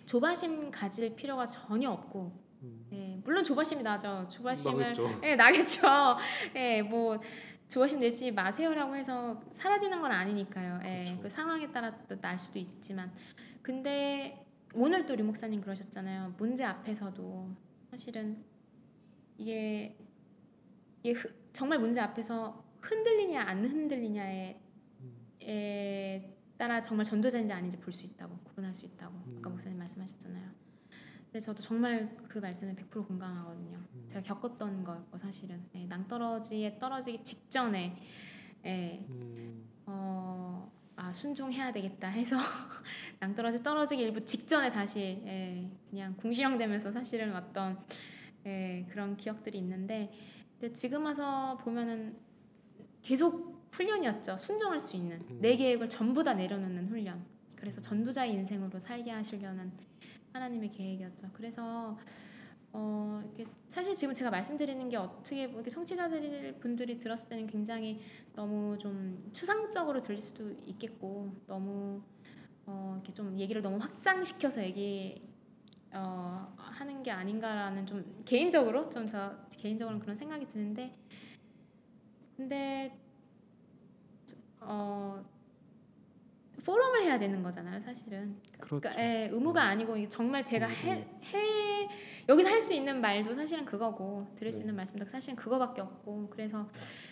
조바심 가질 필요가 전혀 없고 음. 예, 물론 조바심이 나죠. 조바심을 나겠죠. 예, 나겠죠. 예, 뭐 조바심 내지 마세요라고 해서 사라지는 건 아니니까요. 예, 그렇죠. 그 상황에 따라 또 날 수도 있지만, 근데 오늘 또 류목사님 그러셨잖아요. 문제 앞에서도 사실은 이게, 이게 흐- 정말 문제 앞에서 흔들리냐 안 흔들리냐에 에 따라 정말 전도자인지 아닌지 볼 수 있다고 구분할 수 있다고 아까 음. 목사님 말씀하셨잖아요. 근데 저도 정말 그 말씀에 100% 공감하거든요. 음. 제가 겪었던 거였고 사실은 예, 낭떠러지에 떨어지기 직전에 예, 음. 어, 아 순종해야 되겠다 해서 낭떠러지 떨어지기 일부 직전에 다시 예, 그냥 궁시렁대면서 사실은 왔던 예, 그런 기억들이 있는데 근데 지금 와서 보면은 계속 훈련이었죠. 순종할 수 있는 음. 내 계획을 전부 다 내려놓는 훈련. 그래서 전도자의 인생으로 살게 하시려는 하나님의 계획이었죠. 그래서 어, 사실 지금 제가 말씀드리는 게 어떻게 뭐 이렇게 청취자들 분들이 들었을 때는 굉장히 너무 좀 추상적으로 들릴 수도 있겠고 너무 어, 이렇게 좀 얘기를 너무 확장시켜서 얘기 어, 하는 게 아닌가라는 좀 개인적으로 좀 저 개인적으로는 그런 생각이 드는데 근데 어 포럼을 해야 되는 거잖아요, 사실은. 그렇죠. 그러니까 예, 의무가 아니고 이게 정말 제가 음, 해, 해 여기서 할 수 있는 말도 사실은 그거고 들을 수 네. 있는 말씀도 사실은 그거밖에 없고 그래서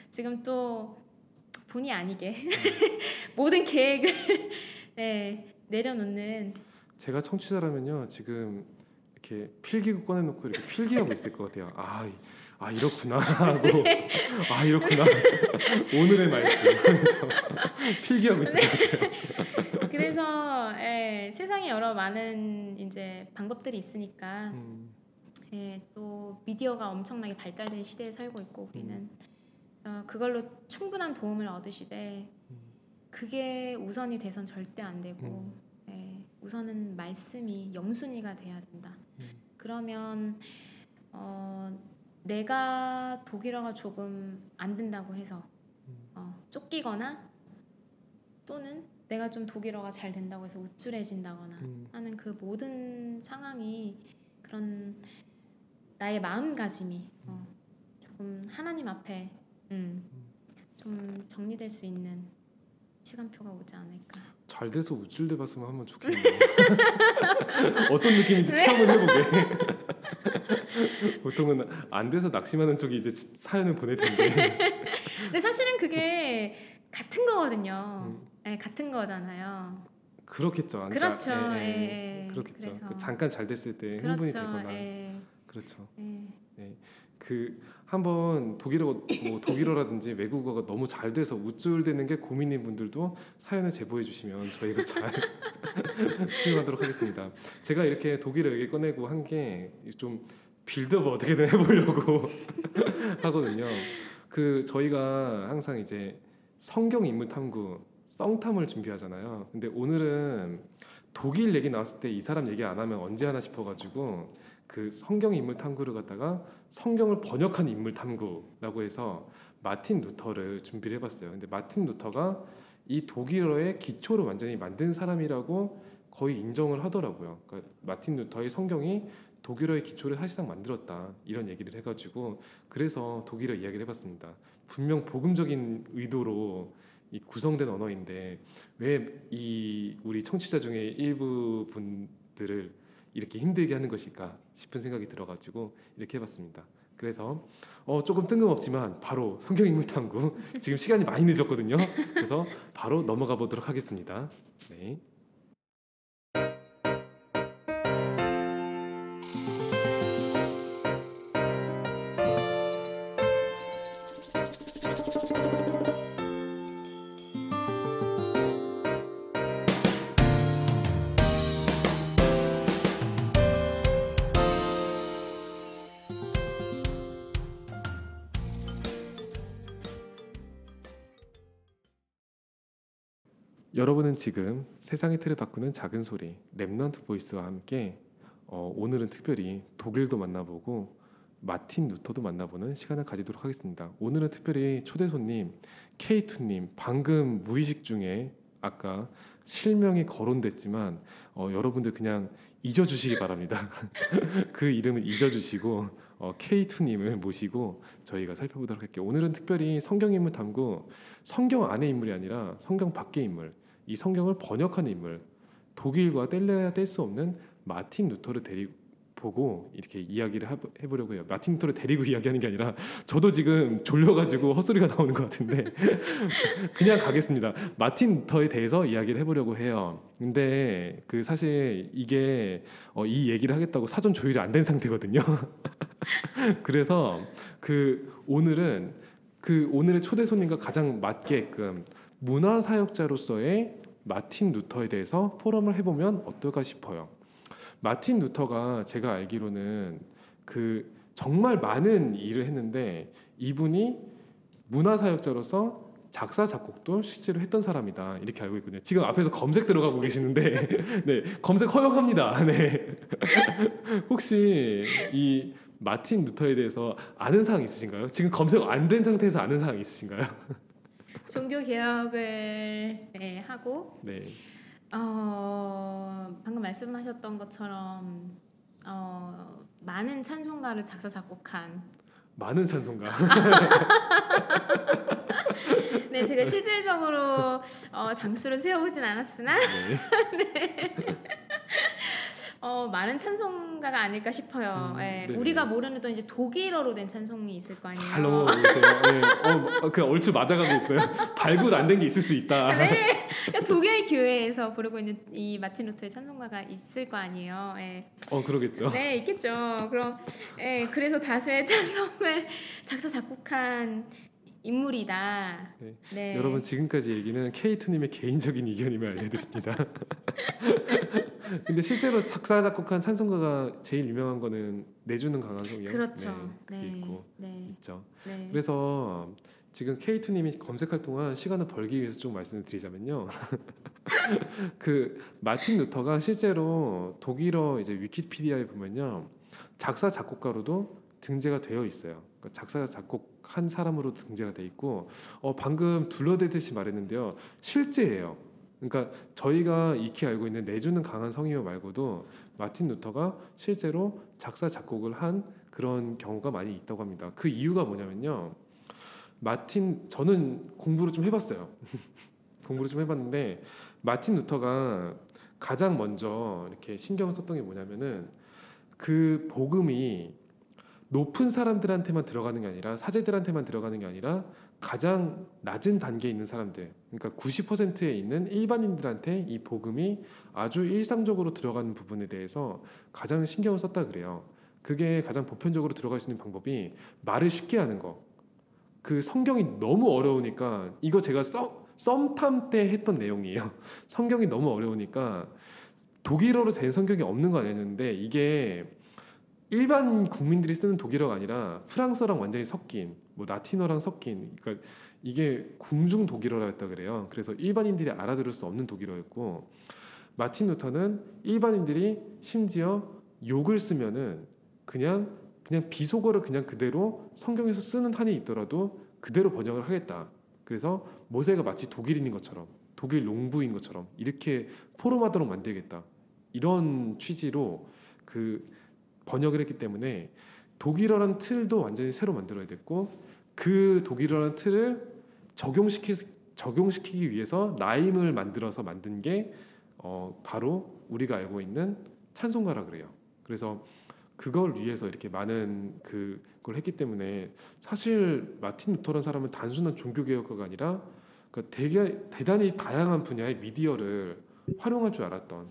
지금 또 본의 아니게 음. 모든 계획을 네, 내려놓는 제가 청취자라면요 지금 이렇게 필기구 꺼내놓고 이렇게 필기하고 있을 것 같아요. 아, 이- 아 이렇구나 하고 아 이렇구나 오늘의 말씀 하면서 필기하고 있을 것 같아요. 그래서 예, 세상에 여러 많은 이제 방법들이 있으니까 음, 예, 또 미디어가 엄청나게 발달된 시대에 살고 있고 우리는 음. 그래서 그걸로 충분한 도움을 얻으시되 음. 그게 우선이 돼선 절대 안 되고 음. 예, 우선은 말씀이 영순위가 돼야 된다. 음. 그러면 어, 내가 독일어가 조금 안 된다고 해서 음. 어, 쫓기거나 또는 내가 좀 독일어가 잘 된다고 해서 우쭐해진다거나 음, 하는 그 모든 상황이 그런 나의 마음가짐이 어, 조금 하나님 앞에 음, 좀 정리될 수 있는 시간표가 오지 않을까. 잘 돼서 우쭐대 봤으면 한번 좋겠네요. 어떤 느낌인지 네. 체험을 해보게. 보통은 안 돼서 낙심하는 쪽이 이제 사연을 보낼 텐데. 근데 사실은 그게 같은 거거든요. 음, 네, 같은 거잖아요. 그렇겠죠. 그러니까, 그렇죠. 예, 예, 예, 예. 그렇겠죠. 그 잠깐 잘 됐을 때 흥분이 그렇죠. 되거나. 예, 그렇죠. 예. 그 한번 독일어 뭐 독일어라든지 외국어가 너무 잘 돼서 우쭐대는 게 고민인 분들도 사연을 제보해 주시면 저희가 잘 수용하도록 하겠습니다. 제가 이렇게 독일어 얘기 꺼내고 한 게 좀 빌드업 어떻게든 해보려고 하거든요. 그 저희가 항상 이제 성경 인물 탐구 썸탐을 준비하잖아요. 근데 오늘은 독일 얘기 나왔을 때 이 사람 얘기 안 하면 언제 하나 싶어가지고 그 성경 인물 탐구를 갖다가 성경을 번역한 인물 탐구라고 해서 마틴 루터를 준비를 해봤어요. 근데 마틴 루터가 이 독일어의 기초를 완전히 만든 사람이라고 거의 인정을 하더라고요. 그러니까 마틴 루터의 성경이 독일어의 기초를 사실상 만들었다 이런 얘기를 해가지고 그래서 독일어 이야기를 해봤습니다. 분명 복음적인 의도로 이 구성된 언어인데 왜 이 우리 청취자 중에 일부 분들을 이렇게 힘들게 하는 것일까 싶은 생각이 들어가지고 이렇게 해봤습니다. 그래서 어, 조금 뜬금없지만 바로 성경 인물 탐구 지금 시간이 많이 늦었거든요. 그래서 바로 넘어가 보도록 하겠습니다. 네. 여러분은 지금 세상의 틀을 바꾸는 작은 소리 Remnant Voice와 함께 어, 오늘은 특별히 독일도 만나보고 마틴 루터도 만나보는 시간을 가지도록 하겠습니다. 오늘은 특별히 초대 손님 K2님 방금 무의식 중에 아까 실명이 거론됐지만 어, 여러분들 그냥 잊어주시기 바랍니다. 그 이름을 잊어주시고 어, K2님을 모시고 저희가 살펴보도록 할게요. 오늘은 특별히 성경 인물 탐구 성경 안의 인물이 아니라 성경 밖의 인물 이 성경을 번역하는 인물 독일과 뗄래야 뗄 수 없는 마틴 루터를 데리고 보고 이렇게 이야기를 해보- 해보려고 해요. 마틴 루터를 데리고 이야기하는 게 아니라 저도 지금 졸려가지고 헛소리가 나오는 것 같은데 그냥 가겠습니다. 마틴 루터에 대해서 이야기를 해보려고 해요. 근데 그 사실 이게 어, 이 얘기를 하겠다고 사전 조율이 안 된 상태거든요. 그래서 그 오늘은 그 오늘의 초대 손님과 가장 맞게끔 문화 사역자로서의 마틴 루터에 대해서 포럼을 해보면 어떨까 싶어요. 마틴 루터가 제가 알기로는 그 정말 많은 일을 했는데 이분이 문화 사역자로서 작사 작곡도 실제로 했던 사람이다 이렇게 알고 있거든요. 지금 앞에서 검색 들어가고 계시는데 네 검색 허용합니다. 네 혹시 이 마틴 루터에 대해서 아는 사항 있으신가요? 지금 검색 안 된 상태에서 아는 사항 있으신가요? 종교 개혁을 네, 하고 네. 어, 방금 말씀하셨던 것처럼 어, 많은 찬송가를 작사 작곡한 많은 찬송가. 네, 제가 실질적으로 어, 장수를 세워보진 않았으나 네. 어, 많은 찬송가가 아닐까 싶어요. 음, 예, 네네. 우리가 모르는 또 이제 독일어로 된 찬송이 있을 거 아니에요. 잘 넘어오세요. 네. 어, 그 얼추 맞아가고 있어요. 발굴 안 된 게 있을 수 있다. 네, 그러니까 독일 교회에서 부르고 있는 이 마틴 루터의 찬송가가 있을 거 아니에요. 예. 어 그러겠죠. 네, 있겠죠. 그럼 예, 그래서 다수의 찬송을 작사 작곡한 인물이다. 네. 네. 여러분 지금까지 얘기는 케이트님의 개인적인 의견임을 알려드립니다. 근데 실제로 작사 작곡한 찬송가가 제일 유명한 거는 내주는 강한송이요. 그렇죠. 네, 네. 있고 네. 있죠. 네. 그래서 지금 K2님이 검색할 동안 시간을 벌기 위해서 좀 말씀을 드리자면요. 그 마틴 루터가 실제로 독일어 이제 위키피디아에 보면요. 작사 작곡가로도 등재가 되어 있어요. 그러니까 작사 작곡한 사람으로 등재가 돼 있고 어 방금 둘러대듯이 말했는데요. 실제예요. 그러니까 저희가 익히 알고 있는 내주는 강한 성이요 말고도 마틴 루터가 실제로 작사 작곡을 한 그런 경우가 많이 있다고 합니다. 그 이유가 뭐냐면요. 마틴 저는 공부를 좀 해봤어요. 공부를 좀 해봤는데 마틴 루터가 가장 먼저 이렇게 신경을 썼던 게 뭐냐면은 그 복음이 높은 사람들한테만 들어가는 게 아니라 사제들한테만 들어가는 게 아니라 가장 낮은 단계에 있는 사람들, 그러니까 90%에 있는 일반인들한테 이 복음이 아주 일상적으로 들어가는 부분에 대해서 가장 신경을 썼다 그래요. 그게 가장 보편적으로 들어갈 수 있는 방법이 말을 쉽게 하는 거. 그 성경이 너무 어려우니까 이거 제가 썸, 썸탐 때 했던 내용이에요. 성경이 너무 어려우니까 독일어로 된 성경이 없는 건 아니었는데 이게 일반 국민들이 쓰는 독일어가 아니라 프랑스어랑 완전히 섞인 뭐 라틴어랑 섞인 그러니까 이게 궁중 독일어라였다 그래요. 그래서 일반인들이 알아들을 수 없는 독일어였고 마틴 루터는 일반인들이 심지어 욕을 쓰면은 그냥 그냥 비속어를 그냥 그대로 성경에서 쓰는 한이 있더라도 그대로 번역을 하겠다. 그래서 모세가 마치 독일인인 것처럼 독일 농부인 것처럼 이렇게 포럼하도록 만들겠다. 이런 취지로 그 번역을 했기 때문에 독일어라는 틀도 완전히 새로 만들어야 됐고 그 독일어라는 틀을 적용시키 적용시키기 위해서 라임을 만들어서 만든 게 어, 바로 우리가 알고 있는 찬송가라 그래요. 그래서 그걸 위해서 이렇게 많은 그걸 했기 때문에 사실 마틴 루터라는 사람은 단순한 종교 개혁가가 아니라 그러니까 대단히 다양한 분야의 미디어를 활용할 줄 알았던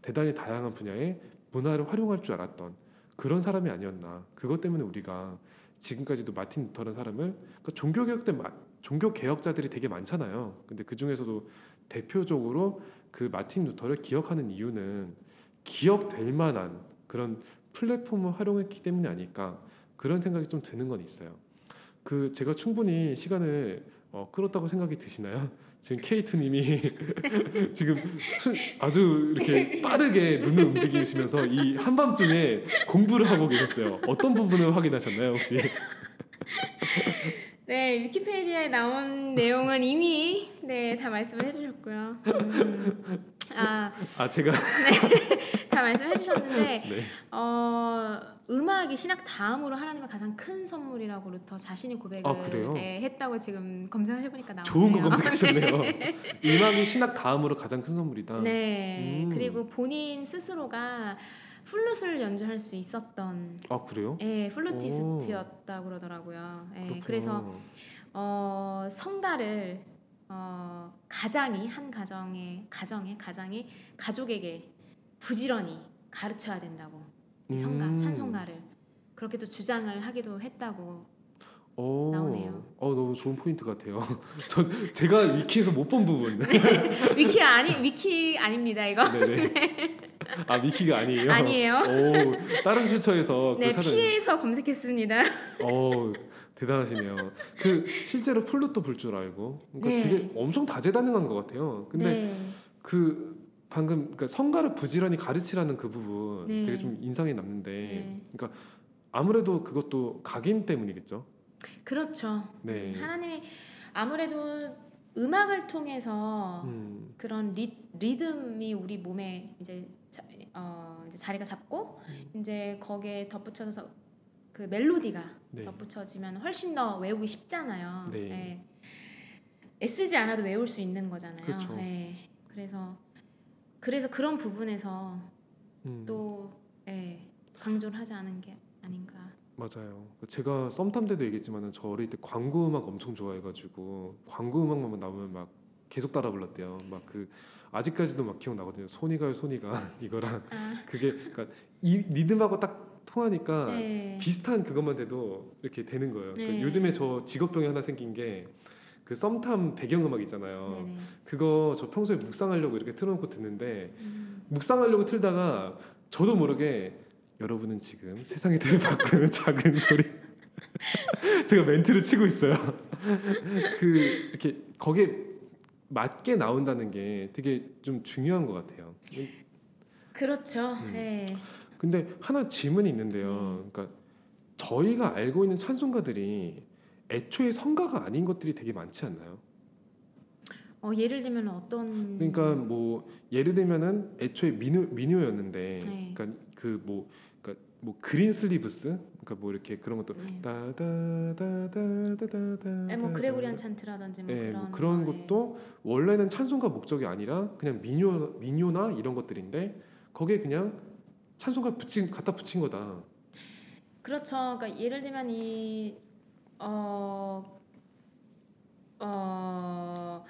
대단히 다양한 분야의 문화를 활용할 줄 알았던 그런 사람이 아니었나. 그것 때문에 우리가 지금까지도 마틴 루터라는 사람을 그러니까 종교 개혁 때 마- 종교 개혁자들이 되게 많잖아요. 근데 그 중에서도 대표적으로 그 마틴 루터를 기억하는 이유는 기억될 만한 그런 플랫폼을 활용했기 때문이 아닐까 그런 생각이 좀 드는 건 있어요. 그 제가 충분히 시간을 어, 끌었다고 생각이 드시나요? 지금 케이트님이 지금 수, 아주 이렇게 빠르게 눈을 움직이시면서 이 한밤중에 공부를 하고 계셨어요. 어떤 부분을 확인하셨나요, 혹시? 네, 위키피디아에 나온 내용은 이미 네, 다 말씀을 해주셨고요. 음, 아, 아 제가 다 말씀해 주셨는데 네. 어, 음악이 신학 다음으로 하나님의 가장 큰 선물이라고 루터 자신이 고백을 아? 네, 했다고 지금 검색을 해보니까 나오네요. 좋은 거 검색하셨네요. 음악이 신학 다음으로 가장 큰 선물이다. 네, 음. 그리고 본인 스스로가 플룻을 연주할 수 있었던 아 그래요? 예, 플루티스트였다고 그러더라고요. 예, 그렇구나. 그래서 어, 성가를 어, 가장이 한 가정의 가정의 가장이 가족에게 부지런히 가르쳐야 된다고 이 성가 음. 찬송가를 그렇게 또 주장을 하기도 했다고 오, 나오네요. 어 너무 좋은 포인트 같아요. 저 제가 위키에서 못 본 부분. 위키 아니 위키 아닙니다 이거 네네. 아 위키가 아니에요? 아니에요. 오 다른 출처에서 네 찾아. 피해서 검색했습니다. 어 대단하시네요. 그 실제로 플룻도 불 줄 알고, 그러니까 네. 되게 엄청 다재다능한 것 같아요. 근데 네. 그 방금 그러니까 성가를 부지런히 가르치라는 그 부분 네. 되게 좀 인상이 남는데, 네. 그러니까 아무래도 그것도 각인 때문이겠죠. 그렇죠. 네. 하나님이 아무래도 음악을 통해서 음, 그런 리, 리듬이 우리 몸에 이제, 자, 어, 이제 자리가 잡고 음. 이제 거기에 덧붙여서 그 멜로디가 네. 덧붙여지면 훨씬 더 외우기 쉽잖아요. 네. 예. 애쓰지 않아도 외울 수 있는 거잖아요. 그렇죠. 네. 그래서 그래서 그런 부분에서 음, 또 예, 강조를 하지 않은 게 아닌가. 맞아요. 제가 썸탐 때도 얘기했지만은 저 어릴 때 광고 음악 엄청 좋아해가지고 광고 음악만 나오면 막 계속 따라 불렀대요. 막 그 아직까지도 막 기억나거든요. 손이가요, 손이가 이거랑 아, 그게 그러니까 이 리듬하고 딱 통하니까 네. 비슷한 그것만 돼도 이렇게 되는 거예요. 그 네. 요즘에 저 직업병이 하나 생긴 게 그 썸탐 배경음악 있잖아요. 네네. 그거 저 평소에 묵상하려고 이렇게 틀어놓고 듣는데 음, 묵상하려고 틀다가 저도 모르게 여러분은 지금 세상의 틀을 바꾸는 작은 소리 제가 멘트를 치고 있어요. 그 이렇게 거기에 맞게 나온다는 게 되게 좀 중요한 것 같아요. 그렇죠. 음. 네. 근데 하나 질문이 있는데요. 음. 그러니까 저희가 알고 있는 찬송가들이 애초에 성가가 아닌 것들이 되게 많지 않나요? 어, 예를 들면 어떤 그러니까 뭐 예를 들면은 애초에 민요 민요였는데, 네. 그러니까 그 뭐 뭐 그린 슬리브스, 그러니까 뭐 이렇게 그런 것도 네. 따다다다다다다. 네, 뭐 그레고리안 찬트라든지 뭐 네, 그런 뭐 그런. 것도 원래는 찬송가 목적이 아니라 그냥 민요 민요나 이런 것들인데 거기에 그냥 찬송가 붙인 갖다 붙인 거다. 그렇죠. 그러니까 예를 들면 이 어, 어,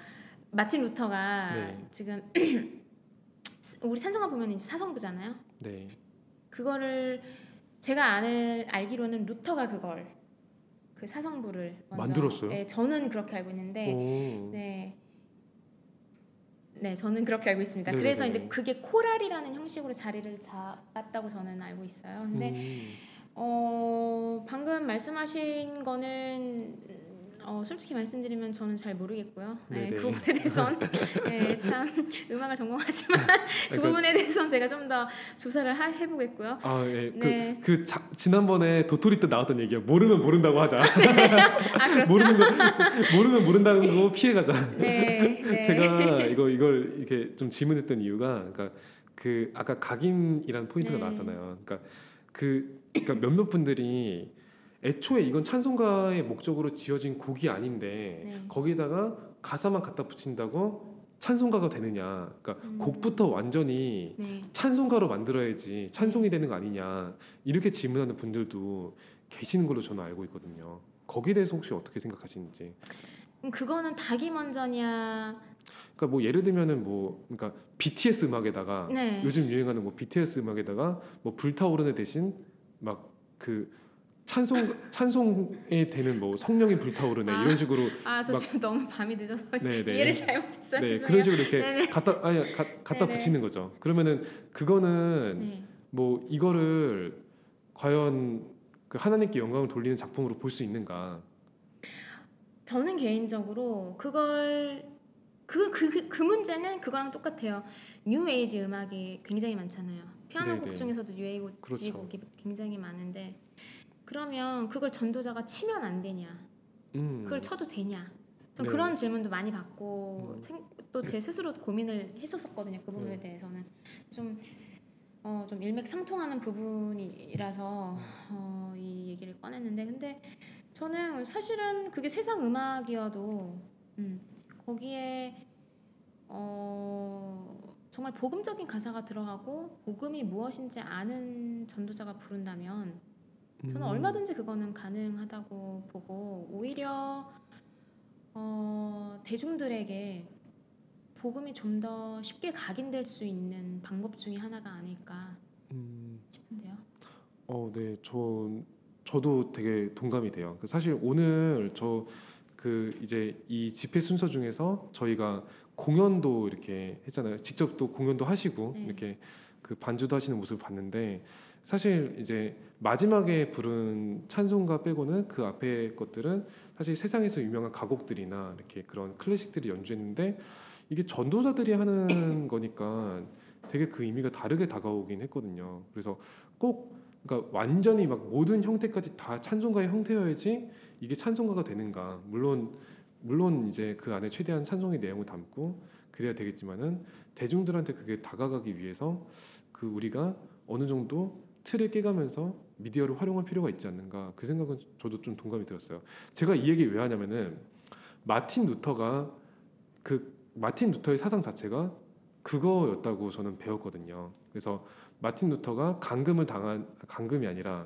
마틴 루터가 네. 지금 우리 찬송가 보면 이제 사성부잖아요. 네. 그거를 제가 아는 알기로는 루터가 그걸 그 사성부를 먼저, 만들었어요? 네, 저는 그렇게 알고 있는데 오. 네. 네, 저는 그렇게 알고 있습니다. 네네네. 그래서 이제 그게 코랄이라는 형식으로 자리를 잡았다고 저는 알고 있어요. 근데 음. 어, 방금 말씀하신 거는 어, 솔직히 말씀드리면 저는 잘 모르겠고요. 네, 네네. 그 부분에 대해선 네, 참 음악을 전공하지만 그 그러니까 부분에 대해선 제가 좀 더 조사를 하, 해보겠고요. 아, 예. 네. 그, 그 자, 지난번에 도토리 때 나왔던 얘기야. 모르면 모른다고 하자. 아 그렇죠. 모르는 거 모르면 모른다는 거 피해 가자. 네, 네. 제가 이거 이걸 이렇게 좀 질문했던 이유가 그러니까 그 아까 각인이라는 포인트가 네. 나왔잖아요. 그러니까 그 그러니까 몇몇 분들이 애초에 이건 찬송가의 목적으로 지어진 곡이 아닌데 네. 거기다가 가사만 갖다 붙인다고 찬송가가 되느냐? 그러니까 음. 곡부터 완전히 네. 찬송가로 만들어야지 찬송이 되는 거 아니냐 이렇게 질문하는 분들도 계시는 걸로 저는 알고 있거든요. 거기에 대해서 혹시 어떻게 생각하시는지? 그럼 그거는 닭이 먼저냐? 그러니까 뭐 예를 들면은 뭐 그러니까 BTS 음악에다가 네. 요즘 유행하는 뭐 BTS 음악에다가 뭐 불타오르네 대신 막그 찬송 찬송에 되는 뭐 성령이 불타오르네 아. 이런 식으로 아, 저 막- 지금 너무 밤이 늦어서 네, 네. 이해를 잘못했어요. 네 죄송해요. 그런 식으로 이렇게 네네. 갖다 아니 가, 갖다 네네. 붙이는 거죠. 그러면은 그거는 네. 뭐 이거를 과연 그 하나님께 영광을 돌리는 작품으로 볼 수 있는가? 저는 개인적으로 그걸 그 그 그, 그 문제는 그거랑 똑같아요. 뉴 에이지 음악이 굉장히 많잖아요. 피아노 네네. 곡 중에서도 뉴 에이지 그렇죠. 곡이 굉장히 많은데 그러면 그걸 전도자가 치면 안 되냐? 음. 그걸 쳐도 되냐? 전 네. 그런 질문도 많이 받고 음. 또제 스스로 고민을 했었었거든요. 그 부분에 네. 대해서는 좀 어, 좀 일맥상통하는 부분이라서 어, 이 얘기를 꺼냈는데 근데 저는 사실은 그게 세상 음악이어도 음, 거기에 어, 정말 복음적인 가사가 들어가고 복음이 무엇인지 아는 전도자가 부른다면 저는 음. 얼마든지 그거는 가능하다고 보고 오히려 어, 대중들에게 복음이 좀 더 쉽게 각인될 수 있는 방법 중에 하나가 아닐까 음. 싶은데요. 어, 네, 저 저도 되게 동감이 돼요. 그 사실 오늘 저 그 이제 이 집회 순서 중에서 저희가 공연도 이렇게 했잖아요. 직접 또 공연도 하시고 네. 이렇게 그 반주도 하시는 모습을 봤는데 사실 이제 마지막에 부른 찬송가 빼고는 그 앞에 것들은 사실 세상에서 유명한 가곡들이나 이렇게 그런 클래식들이 연주했는데 이게 전도자들이 하는 거니까 되게 그 의미가 다르게 다가오긴 했거든요. 그래서 꼭 그러니까 완전히 막 모든 형태까지 다 찬송가의 형태여야지 이게 찬송가가 되는가? 물론 물론 이제 그 안에 최대한 찬송의 내용을 담고 그래야 되겠지만은 대중들한테 그게 다가가기 위해서 그 우리가 어느 정도 틀을 깨가면서 미디어를 활용할 필요가 있지 않는가 그 생각은 저도 좀 동감이 들었어요. 제가 이 얘기 왜 하냐면은 마틴 루터가 그 마틴 루터의 사상 자체가 그거였다고 저는 배웠거든요. 그래서 마틴 루터가 감금을 당한 감금이 아니라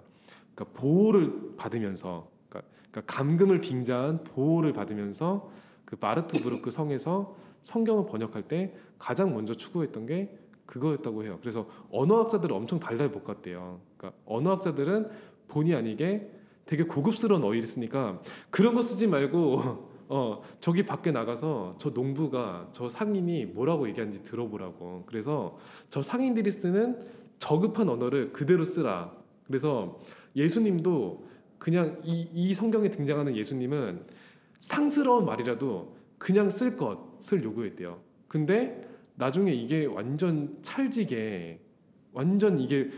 그러니까 보호를 받으면서 그러니까, 그러니까 감금을 빙자한 보호를 받으면서 그 마르트부르크 성에서 성경을 번역할 때 가장 먼저 추구했던 게 그거였다고 해요. 그래서 언어학자들은 엄청 달달 볶았대요. 그러니까 언어학자들은 본의 아니게 되게 고급스러운 어휘를 쓰니까 그런 거 쓰지 말고 어 저기 밖에 나가서 저 농부가 저 상인이 뭐라고 얘기하는지 들어보라고. 그래서 저 상인들이 쓰는 저급한 언어를 그대로 쓰라. 그래서 예수님도 그냥 이, 이 성경에 등장하는 예수님은 상스러운 말이라도 그냥 쓸 것을 요구했대요. 근데 나중에 이게 완전 찰지게 완전 이게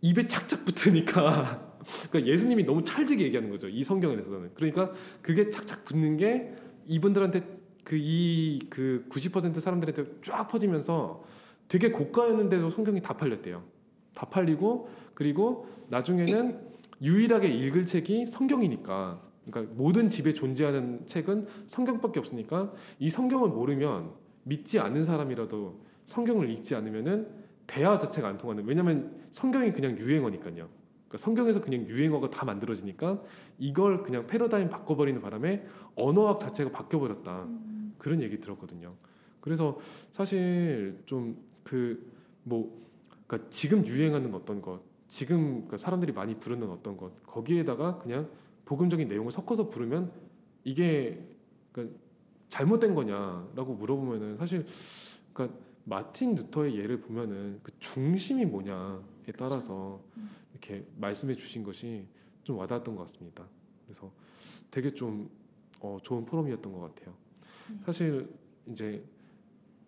입에 착착 붙으니까 그러니까 예수님이 너무 찰지게 얘기하는 거죠. 이 성경에서는. 그러니까 그게 착착 붙는 게 이분들한테 그 이 그 90% 사람들한테 쫙 퍼지면서 되게 고가였는데도 성경이 다 팔렸대요. 다 팔리고 그리고 나중에는 유일하게 읽을 책이 성경이니까 그러니까 모든 집에 존재하는 책은 성경밖에 없으니까 이 성경을 모르면 믿지 않는 사람이라도 성경을 읽지 않으면은 대화 자체가 안 통하는 왜냐면 성경이 그냥 유행어니까요. 그러니까 성경에서 그냥 유행어가 다 만들어지니까 이걸 그냥 패러다임 바꿔버리는 바람에 언어학 자체가 바뀌어버렸다 음. 그런 얘기 들었거든요. 그래서 사실 좀 그 뭐 그러니까 지금 유행하는 어떤 것, 지금 그러니까 사람들이 많이 부르는 어떤 것 거기에다가 그냥 복음적인 내용을 섞어서 부르면 이게 그러니까 잘못된 거냐라고 물어보면은 사실 그러니까 마틴 루터의 예를 보면은 그 중심이 뭐냐에 따라서 음. 이렇게 말씀해 주신 것이 좀 와닿았던 것 같습니다. 그래서 되게 좀 어, 좋은 포럼이었던 것 같아요. 네. 사실 이제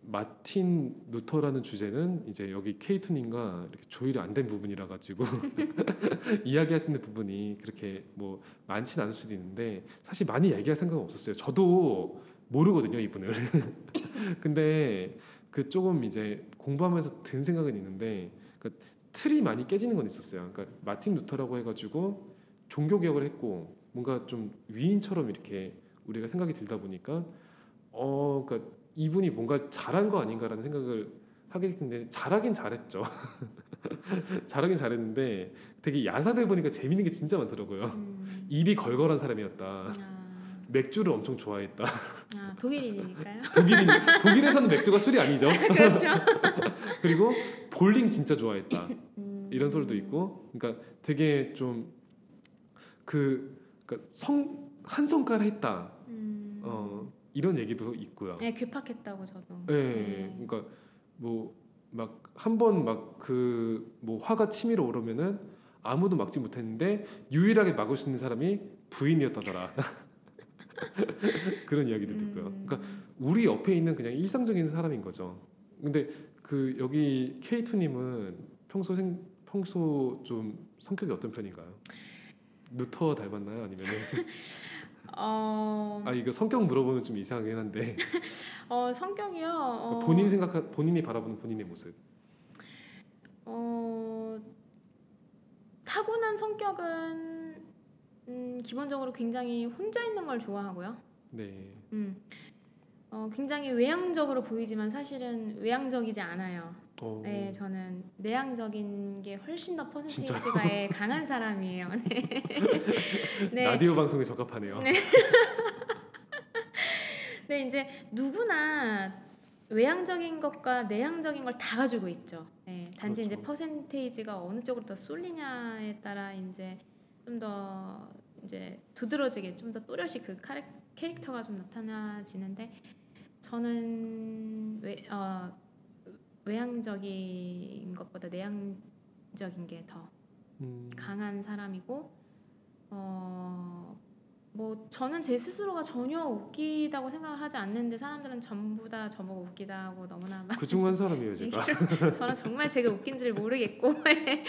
마틴 루터라는 주제는 이제 여기 케이투님과 이렇게 조율이 안 된 부분이라 가지고 이야기할 수 있는 부분이 그렇게 뭐 많지는 않을 수도 있는데 사실 많이 얘기할 생각은 없었어요. 저도 모르거든요 이분을. 근데 그 조금 이제 공부하면서 든 생각은 있는데 그 틀이 많이 깨지는 건 있었어요. 그러니까 마틴 루터라고 해가지고 종교 개혁을 했고 뭔가 좀 위인처럼 이렇게 우리가 생각이 들다 보니까 어 그러니까 이분이 뭔가 잘한 거 아닌가라는 생각을 하게 됐는데 잘하긴 잘했죠. 잘하긴 잘했는데 되게 야사들 보니까 재밌는 게 진짜 많더라고요. 음. 입이 걸걸한 사람이었다. 아, 맥주를 엄청 좋아했다. 아, 독일인이니까요. 독일인 독일에서는 맥주가 술이 아니죠. 그렇죠. 그리고 볼링 진짜 좋아했다. 음. 이런 소리도 있고, 그러니까 되게 좀그 그러니까 성 한 성깔 했다. 음. 어 이런 얘기도 있고요. 네, 괴팍했다고 저도. 네, 그러니까 뭐 막 한 번 막 그 뭐 화가 치밀어 오르면은 아무도 막지 못했는데 유일하게 막을 수 있는 사람이 부인이었다더라. 그런 이야기도 듣고요. 음. 그러니까 우리 옆에 있는 그냥 일상적인 사람인 거죠. 근데 그 여기 K2님은 평소 생 평소 좀 성격이 어떤 편인가요? 누터 닮았나요? 아니면 어, 아 이거 성격 물어보면 좀 이상하긴 한데 어 성격이요. 어, 본인 생각 본인이 바라보는 본인의 모습. 어, 타고난 성격은 음, 기본적으로 굉장히 혼자 있는 걸 좋아하고요. 네. 음, 어, 굉장히 외향적으로 보이지만 사실은 외향적이지 않아요. 어, 네, 저는 내향적인 게 훨씬 더? 퍼센테이지가 예, 강한 사람이에요. 네. 네. 라디오 방송에 적합하네요. 네. 네, 이제 누구나 외향적인 것과 내향적인 걸 다 가지고 있죠. 네, 단지 그렇죠. 이제 퍼센테이지가 어느 쪽으로 더 쏠리냐에 따라 이제 좀 더 이제 두드러지게 좀 더 또렷이 그 캐릭터가 좀 나타나지는데 저는 외, 어, 외향적인 것보다 내향적인 게더 음, 강한 사람이고 어. 뭐 저는 제 스스로가 전혀 웃기다고 생각을 하지 않는데 사람들은 전부 다 저보고 웃기다고 너무나 막 그중 한 사람이에요 제가. 저는 정말 제가 웃긴지를 모르겠고 네.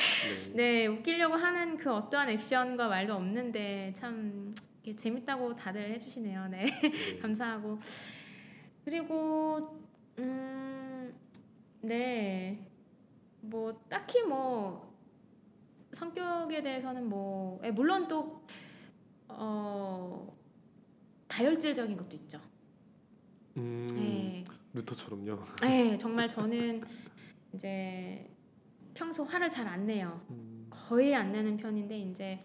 네 웃기려고 하는 그 어떠한 액션과 말도 없는데 참 재밌다고 다들 해주시네요 네 네. 감사하고 그리고 음, 음네뭐 딱히 뭐 성격에 대해서는 뭐 예, 물론 또 어, 다혈질적인 것도 있죠. 음, 네. 루터처럼요. 네, 정말 저는 이제 평소 화를 잘 안 내요. 음, 거의 안 내는 편인데 이제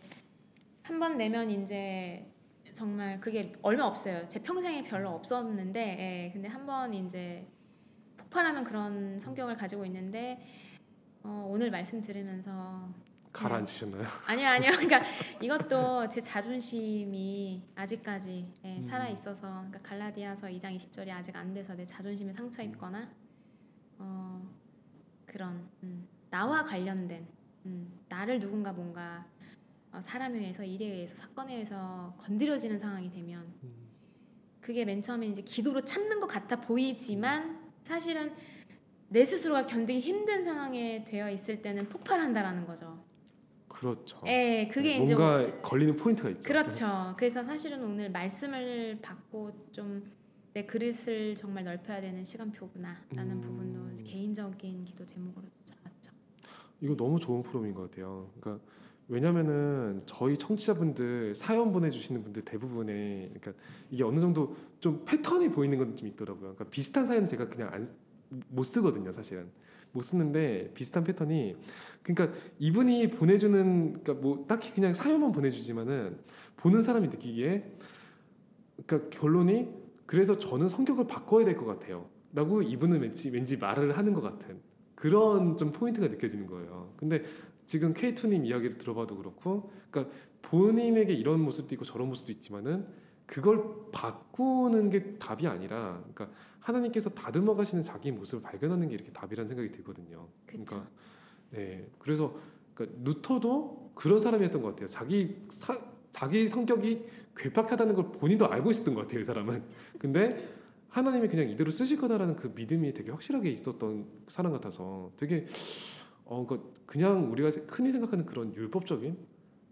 한 번 내면 이제 정말 그게 얼마 없어요. 제 평생에 별로 없었는데, 예, 근데 한 번 이제 폭발하는 그런 성격을 가지고 있는데 어, 오늘 말씀 들으면서 가라앉으셨나요? 아니요 아니요 그러니까 이것도 제 자존심이 아직까지 예, 음. 살아 있어서 그러니까 갈라디아서 2장 20절이 아직 안 돼서 내 자존심에 상처 입거나 어, 그런 음, 나와 관련된 음, 나를 누군가 뭔가 어, 사람에 의해서 일에 의해서 사건에 의해서 건드려지는 상황이 되면 음, 그게 맨 처음에 이제 기도로 참는 것 같아 보이지만 사실은 내 스스로가 견디기 힘든 상황에 되어 있을 때는 폭발한다라는 거죠. 그렇죠. 예, 그게 이제 뭔가 걸리는 포인트가 있죠. 그렇죠. 그래서 사실은 오늘 말씀을 받고 좀 내 그릇을 정말 넓혀야 되는 시간표구나라는 음. 부분도 개인적인 기도 제목으로 잡았죠. 이거 너무 좋은 프로그램인 것 같아요. 그러니까 왜냐면은 저희 청취자분들 사연 보내주시는 분들 대부분의 그러니까 이게 어느 정도 좀 패턴이 보이는 건 좀 있더라고요. 그러니까 비슷한 사연은 제가 그냥 안, 못 쓰거든요, 사실은 못 쓰는데 비슷한 패턴이 그러니까 이분이 보내주는 그러니까 뭐 딱히 그냥 사연만 보내주지만은 보는 사람이 느끼기에 그러니까 결론이 그래서 저는 성격을 바꿔야 될 것 같아요. 라고 이분은 왠지, 왠지 말을 하는 것 같은 그런 좀 포인트가 느껴지는 거예요. 근데 지금 K2님 이야기를 들어봐도 그렇고, 그러니까 본인에게 이런 모습도 있고 저런 모습도 있지만은 그걸 바꾸는 게 답이 아니라, 그러니까 하나님께서 다듬어 가시는 자기 모습을 발견하는 게 이렇게 답이라는 생각이 들거든요. 그렇죠. 그러니까 네, 그래서 그러니까 루터도 그런 사람이었던 것 같아요. 자기 사, 자기 성격이 괴팍하다는 걸 본인도 알고 있었던 것 같아요. 이 사람은. 근데 하나님이 그냥 이대로 쓰실 거다라는 그 믿음이 되게 확실하게 있었던 사람 같아서 되게 어 그러니까 그냥 우리가 흔히 생각하는 그런 율법적인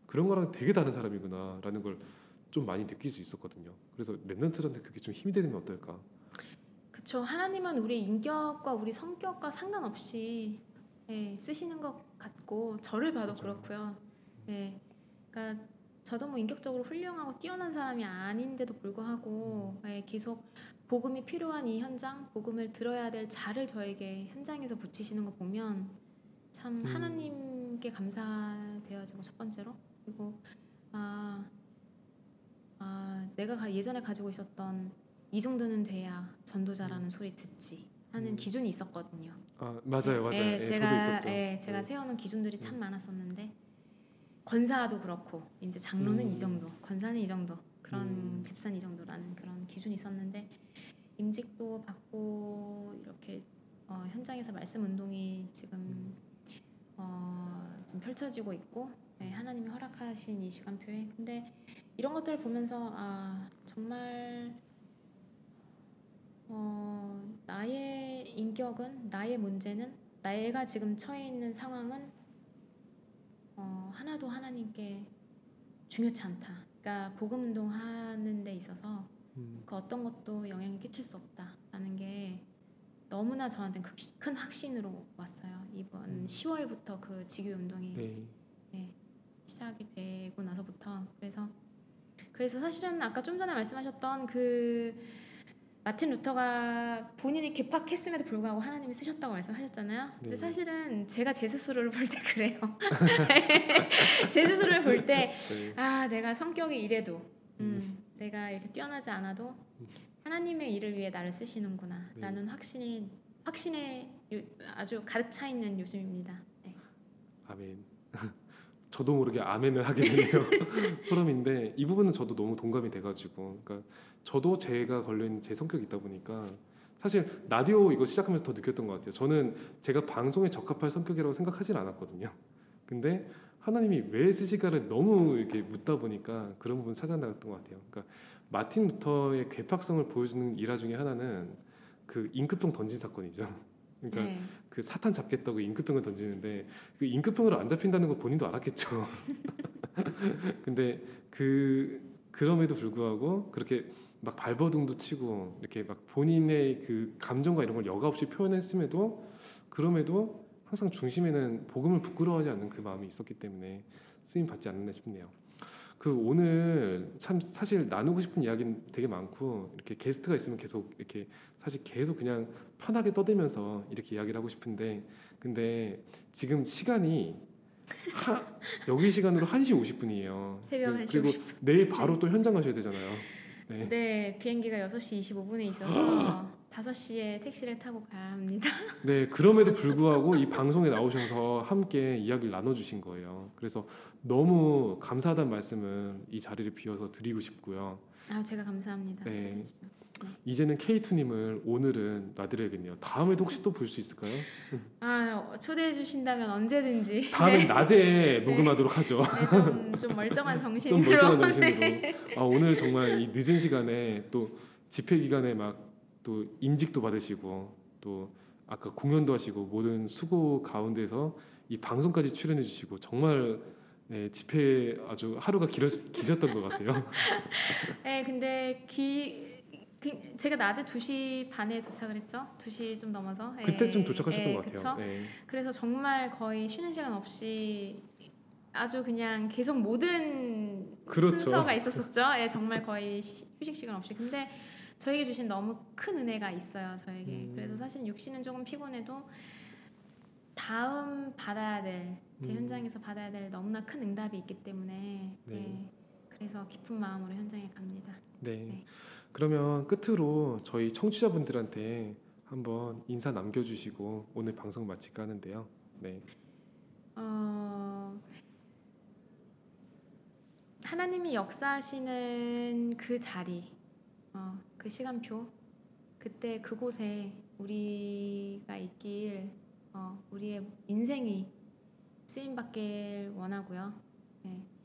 그런 거랑 되게 다른 사람이구나라는 걸 좀 많이 느낄 수 있었거든요. 그래서 랩런트한테 그게 좀 힘이 되면 어떨까? 그렇죠. 하나님은 우리 인격과 우리 성격과 상관없이 예, 쓰시는 것 같고 저를 봐도 맞아요. 그렇고요. 예, 그러니까 저도 뭐 인격적으로 훌륭하고 뛰어난 사람이 아닌데도 불구하고 예, 계속 복음이 필요한 이 현장, 복음을 들어야 될 자를 저에게 현장에서 붙이시는 거 보면 참 음. 하나님께 감사되어지고 첫 번째로 그리고 아, 아 내가 가- 예전에 가지고 있었던 이 정도는 돼야 전도자라는 소리 듣지 하는 음. 기준이 있었거든요. 아 맞아요, 맞아요. 예, 예, 제가. 예, 제가 네. 세워놓은 기준들이 참 많았었는데 권사도 그렇고 이제 장로는 음. 이 정도, 권사는 이 정도, 그런 음. 집사는 이 정도라는 그런 기준이 있었는데 임직도 받고 이렇게 어, 현장에서 말씀 운동이 지금 어, 지금 펼쳐지고 있고 예, 하나님이 허락하신 이 시간표에 근데 이런 것들을 보면서 아 정말 어, 나의 인격은 나의 문제는 내가 지금 처해 있는 상황은 어, 하나도 하나님께 중요치 않다. 그러니까 복음 운동하는 데 있어서 음, 그 어떤 것도 영향을 끼칠 수 없다라는 게 너무나 저한테는 극- 큰 확신으로 왔어요. 이번 음. 10월부터 그 직유 운동이 네. 시작이 되고 나서부터 그래서 그래서 사실은 아까 좀 전에 말씀하셨던 그 마틴 루터가 본인이 개팍했음에도 불구하고 하나님이 쓰셨다고 말씀하셨잖아요. 근데 네. 사실은 제가 제 스스로를 볼 때 그래요. 제 스스로를 볼때 네. 아 내가 성격이 이래도 음, 내가 이렇게 뛰어나지 않아도 하나님의 일을 위해 나를 쓰시는구나라는 네. 확신이 확신에 요- 아주 가득 차 있는 요즘입니다. 네. 아멘. 저도 모르게 아멘을 하게 되네요. 소름인데 이 부분은 저도 너무 동감이 돼가지고, 그러니까 저도 제가 있는 제 성격이 있다 보니까 사실 라디오 이거 시작하면서 더 느꼈던 것 같아요. 저는 제가 방송에 적합할 성격이라고 생각하진 않았거든요. 근데 하나님이 왜 쓰실까를 너무 이렇게 묻다 보니까 그런 부분 찾아나갔던 것 같아요. 그러니까 마틴 루터의 괴팍성을 보여주는 일화 중에 하나는 그 잉크병 던진 사건이죠. 그러니까 네. 그 사탄 잡겠다고 잉크병을 던지는데 그 잉크병으로 안 잡힌다는 거 본인도 알았겠죠. 근데 그 그럼에도 불구하고 그렇게 막 발버둥도 치고 이렇게 막 본인의 그 감정과 이런 걸 여과 없이 표현했음에도 그럼에도 항상 중심에는 복음을 부끄러워하지 않는 그 마음이 있었기 때문에 쓰임 받지 않는다 싶네요. 그 오늘 참 사실 나누고 싶은 이야기는 되게 많고 이렇게 게스트가 있으면 계속 이렇게 사실 계속 그냥 편하게 떠들면서 이렇게 이야기를 하고 싶은데 근데 지금 시간이 하, 여기 시간으로 1시 50분이에요. 새벽 1시 그리고 50분. 내일 바로 또 현장 가셔야 되잖아요. 네. 네, 비행기가 6시 25분에 있어서 5시에 택시를 타고 가야 합니다. 네, 그럼에도 불구하고 이 방송에 나오셔서 함께 이야기를 나눠주신 거예요. 그래서 너무 감사하다는 말씀을 이 자리를 비워서 드리고 싶고요. 아, 제가 감사합니다. 네. 이제는 K2님을 오늘은 놔드려야겠네요. 다음에도 혹시 또 볼 수 있을까요? 아, 초대해 주신다면 언제든지 다음에 낮에 녹음하도록 하죠. 네, 좀, 좀 멀쩡한 좀 정신으로 멀쩡한 정신으로. 아, 오늘 정말 이 늦은 시간에 또 집회 기간에 막 또 임직도 받으시고 또 아까 공연도 하시고 모든 수고 가운데서 이 방송까지 출연해 주시고 정말 네, 집회 아주 하루가 길었, 기셨던 것 같아요. 네, 근데 기, 그, 제가 낮에 2시 반에 도착을 했죠. 2시 좀 넘어서. 네, 그때쯤 도착하셨던 네, 것 같아요. 네. 그래서 정말 거의 쉬는 시간 없이 아주 그냥 계속 모든 그렇죠. 순서가 있었었죠. 예, 정말 거의 휴- 휴식 시간 없이. 근데 저에게 주신 너무 큰 은혜가 있어요. 저에게. 음. 그래서 사실 육신은 조금 피곤해도 다음 받아야 될제 음. 현장에서 받아야 될 너무나 큰 응답이 있기 때문에 네. 예, 그래서 기쁜 마음으로 현장에 갑니다. 네. 네. 그러면 끝으로 저희 청취자분들한테 한번 인사 남겨주시고 오늘 방송 마칠까 하는데요. 네. 어, 하나님이 역사하시는 그 자리, 어, 그 시간표, 그때 그곳에 우리가 있길, 어, 우리의 인생이 쓰임 받길 원하고요. 네.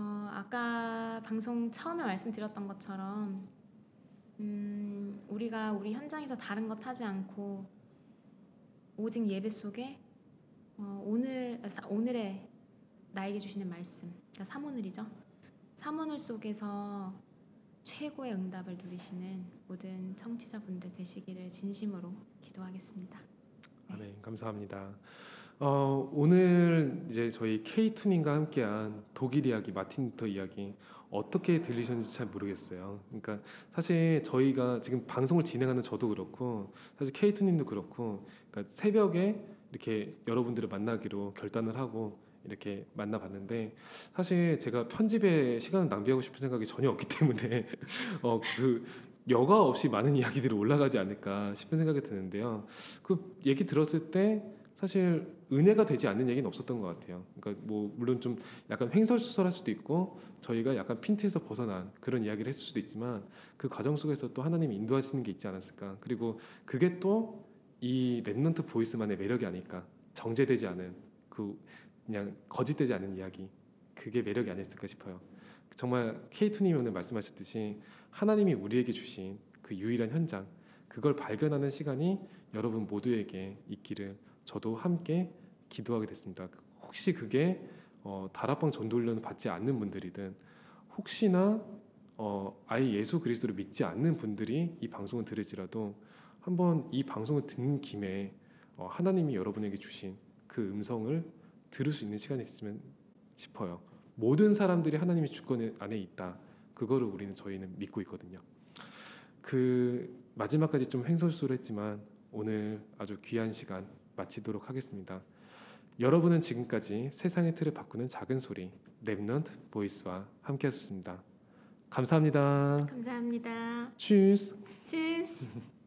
어, 아까 방송 처음에 말씀드렸던 것처럼, 음, 우리가 우리 현장에서 다른 것 하지 않고 오직 예배 속에 어, 오늘 사- 오늘의 나에게 주시는 말씀, 그러니까 사모늘이죠. 사모늘 속에서 최고의 응답을 누리시는 모든 청취자분들 되시기를 진심으로 기도하겠습니다. 아멘. 감사합니다. 어, 오늘 이제 저희 K2님과 함께한 독일 이야기, 마틴 루터 이야기 어떻게 들리셨는지 잘 모르겠어요. 그러니까 사실 저희가 지금 방송을 진행하는 저도 그렇고 사실 K2님도 그렇고 그러니까 새벽에 이렇게 여러분들을 만나기로 결단을 하고 이렇게 만나봤는데 사실 제가 편집에 시간을 낭비하고 싶은 생각이 전혀 없기 때문에 어 그 여과 없이 많은 이야기들이 올라가지 않을까 싶은 생각이 드는데요. 그 얘기 들었을 때 사실 은혜가 되지 않는 얘기는 없었던 것 같아요. 그러니까 뭐 물론 좀 약간 횡설수설할 수도 있고 저희가 약간 핀트에서 벗어난 그런 이야기를 했을 수도 있지만 그 과정 속에서 또 하나님이 인도하시는 게 있지 않았을까. 그리고 그게 또 이 Remnant Voice만의 매력이 아닐까. 정제되지 않은 그 그냥 거짓되지 않은 이야기 그게 매력이 아니었을까 싶어요. 정말 K2님이 오늘 말씀하셨듯이 하나님이 우리에게 주신 그 유일한 현장 그걸 발견하는 시간이 여러분 모두에게 있기를 저도 함께 기도하게 됐습니다. 혹시 그게 어, 다락방 전도훈련을 받지 않는 분들이든 혹시나 어, 아예 예수 그리스도를 믿지 않는 분들이 이 방송을 들을지라도 한번 이 방송을 듣는 김에 어, 하나님이 여러분에게 주신 그 음성을 들을 수 있는 시간이 있으면 싶어요. 모든 사람들이 하나님의 주권 안에 있다. 그거를 우리는 저희는 믿고 있거든요. 그 마지막까지 좀 횡설수설했지만 오늘 아주 귀한 시간 마치도록 하겠습니다. 여러분은 지금까지 세상의 틀을 바꾸는 작은 소리 랩넌트 보이스와 함께하셨습니다. 감사합니다. 감사합니다. Cheers.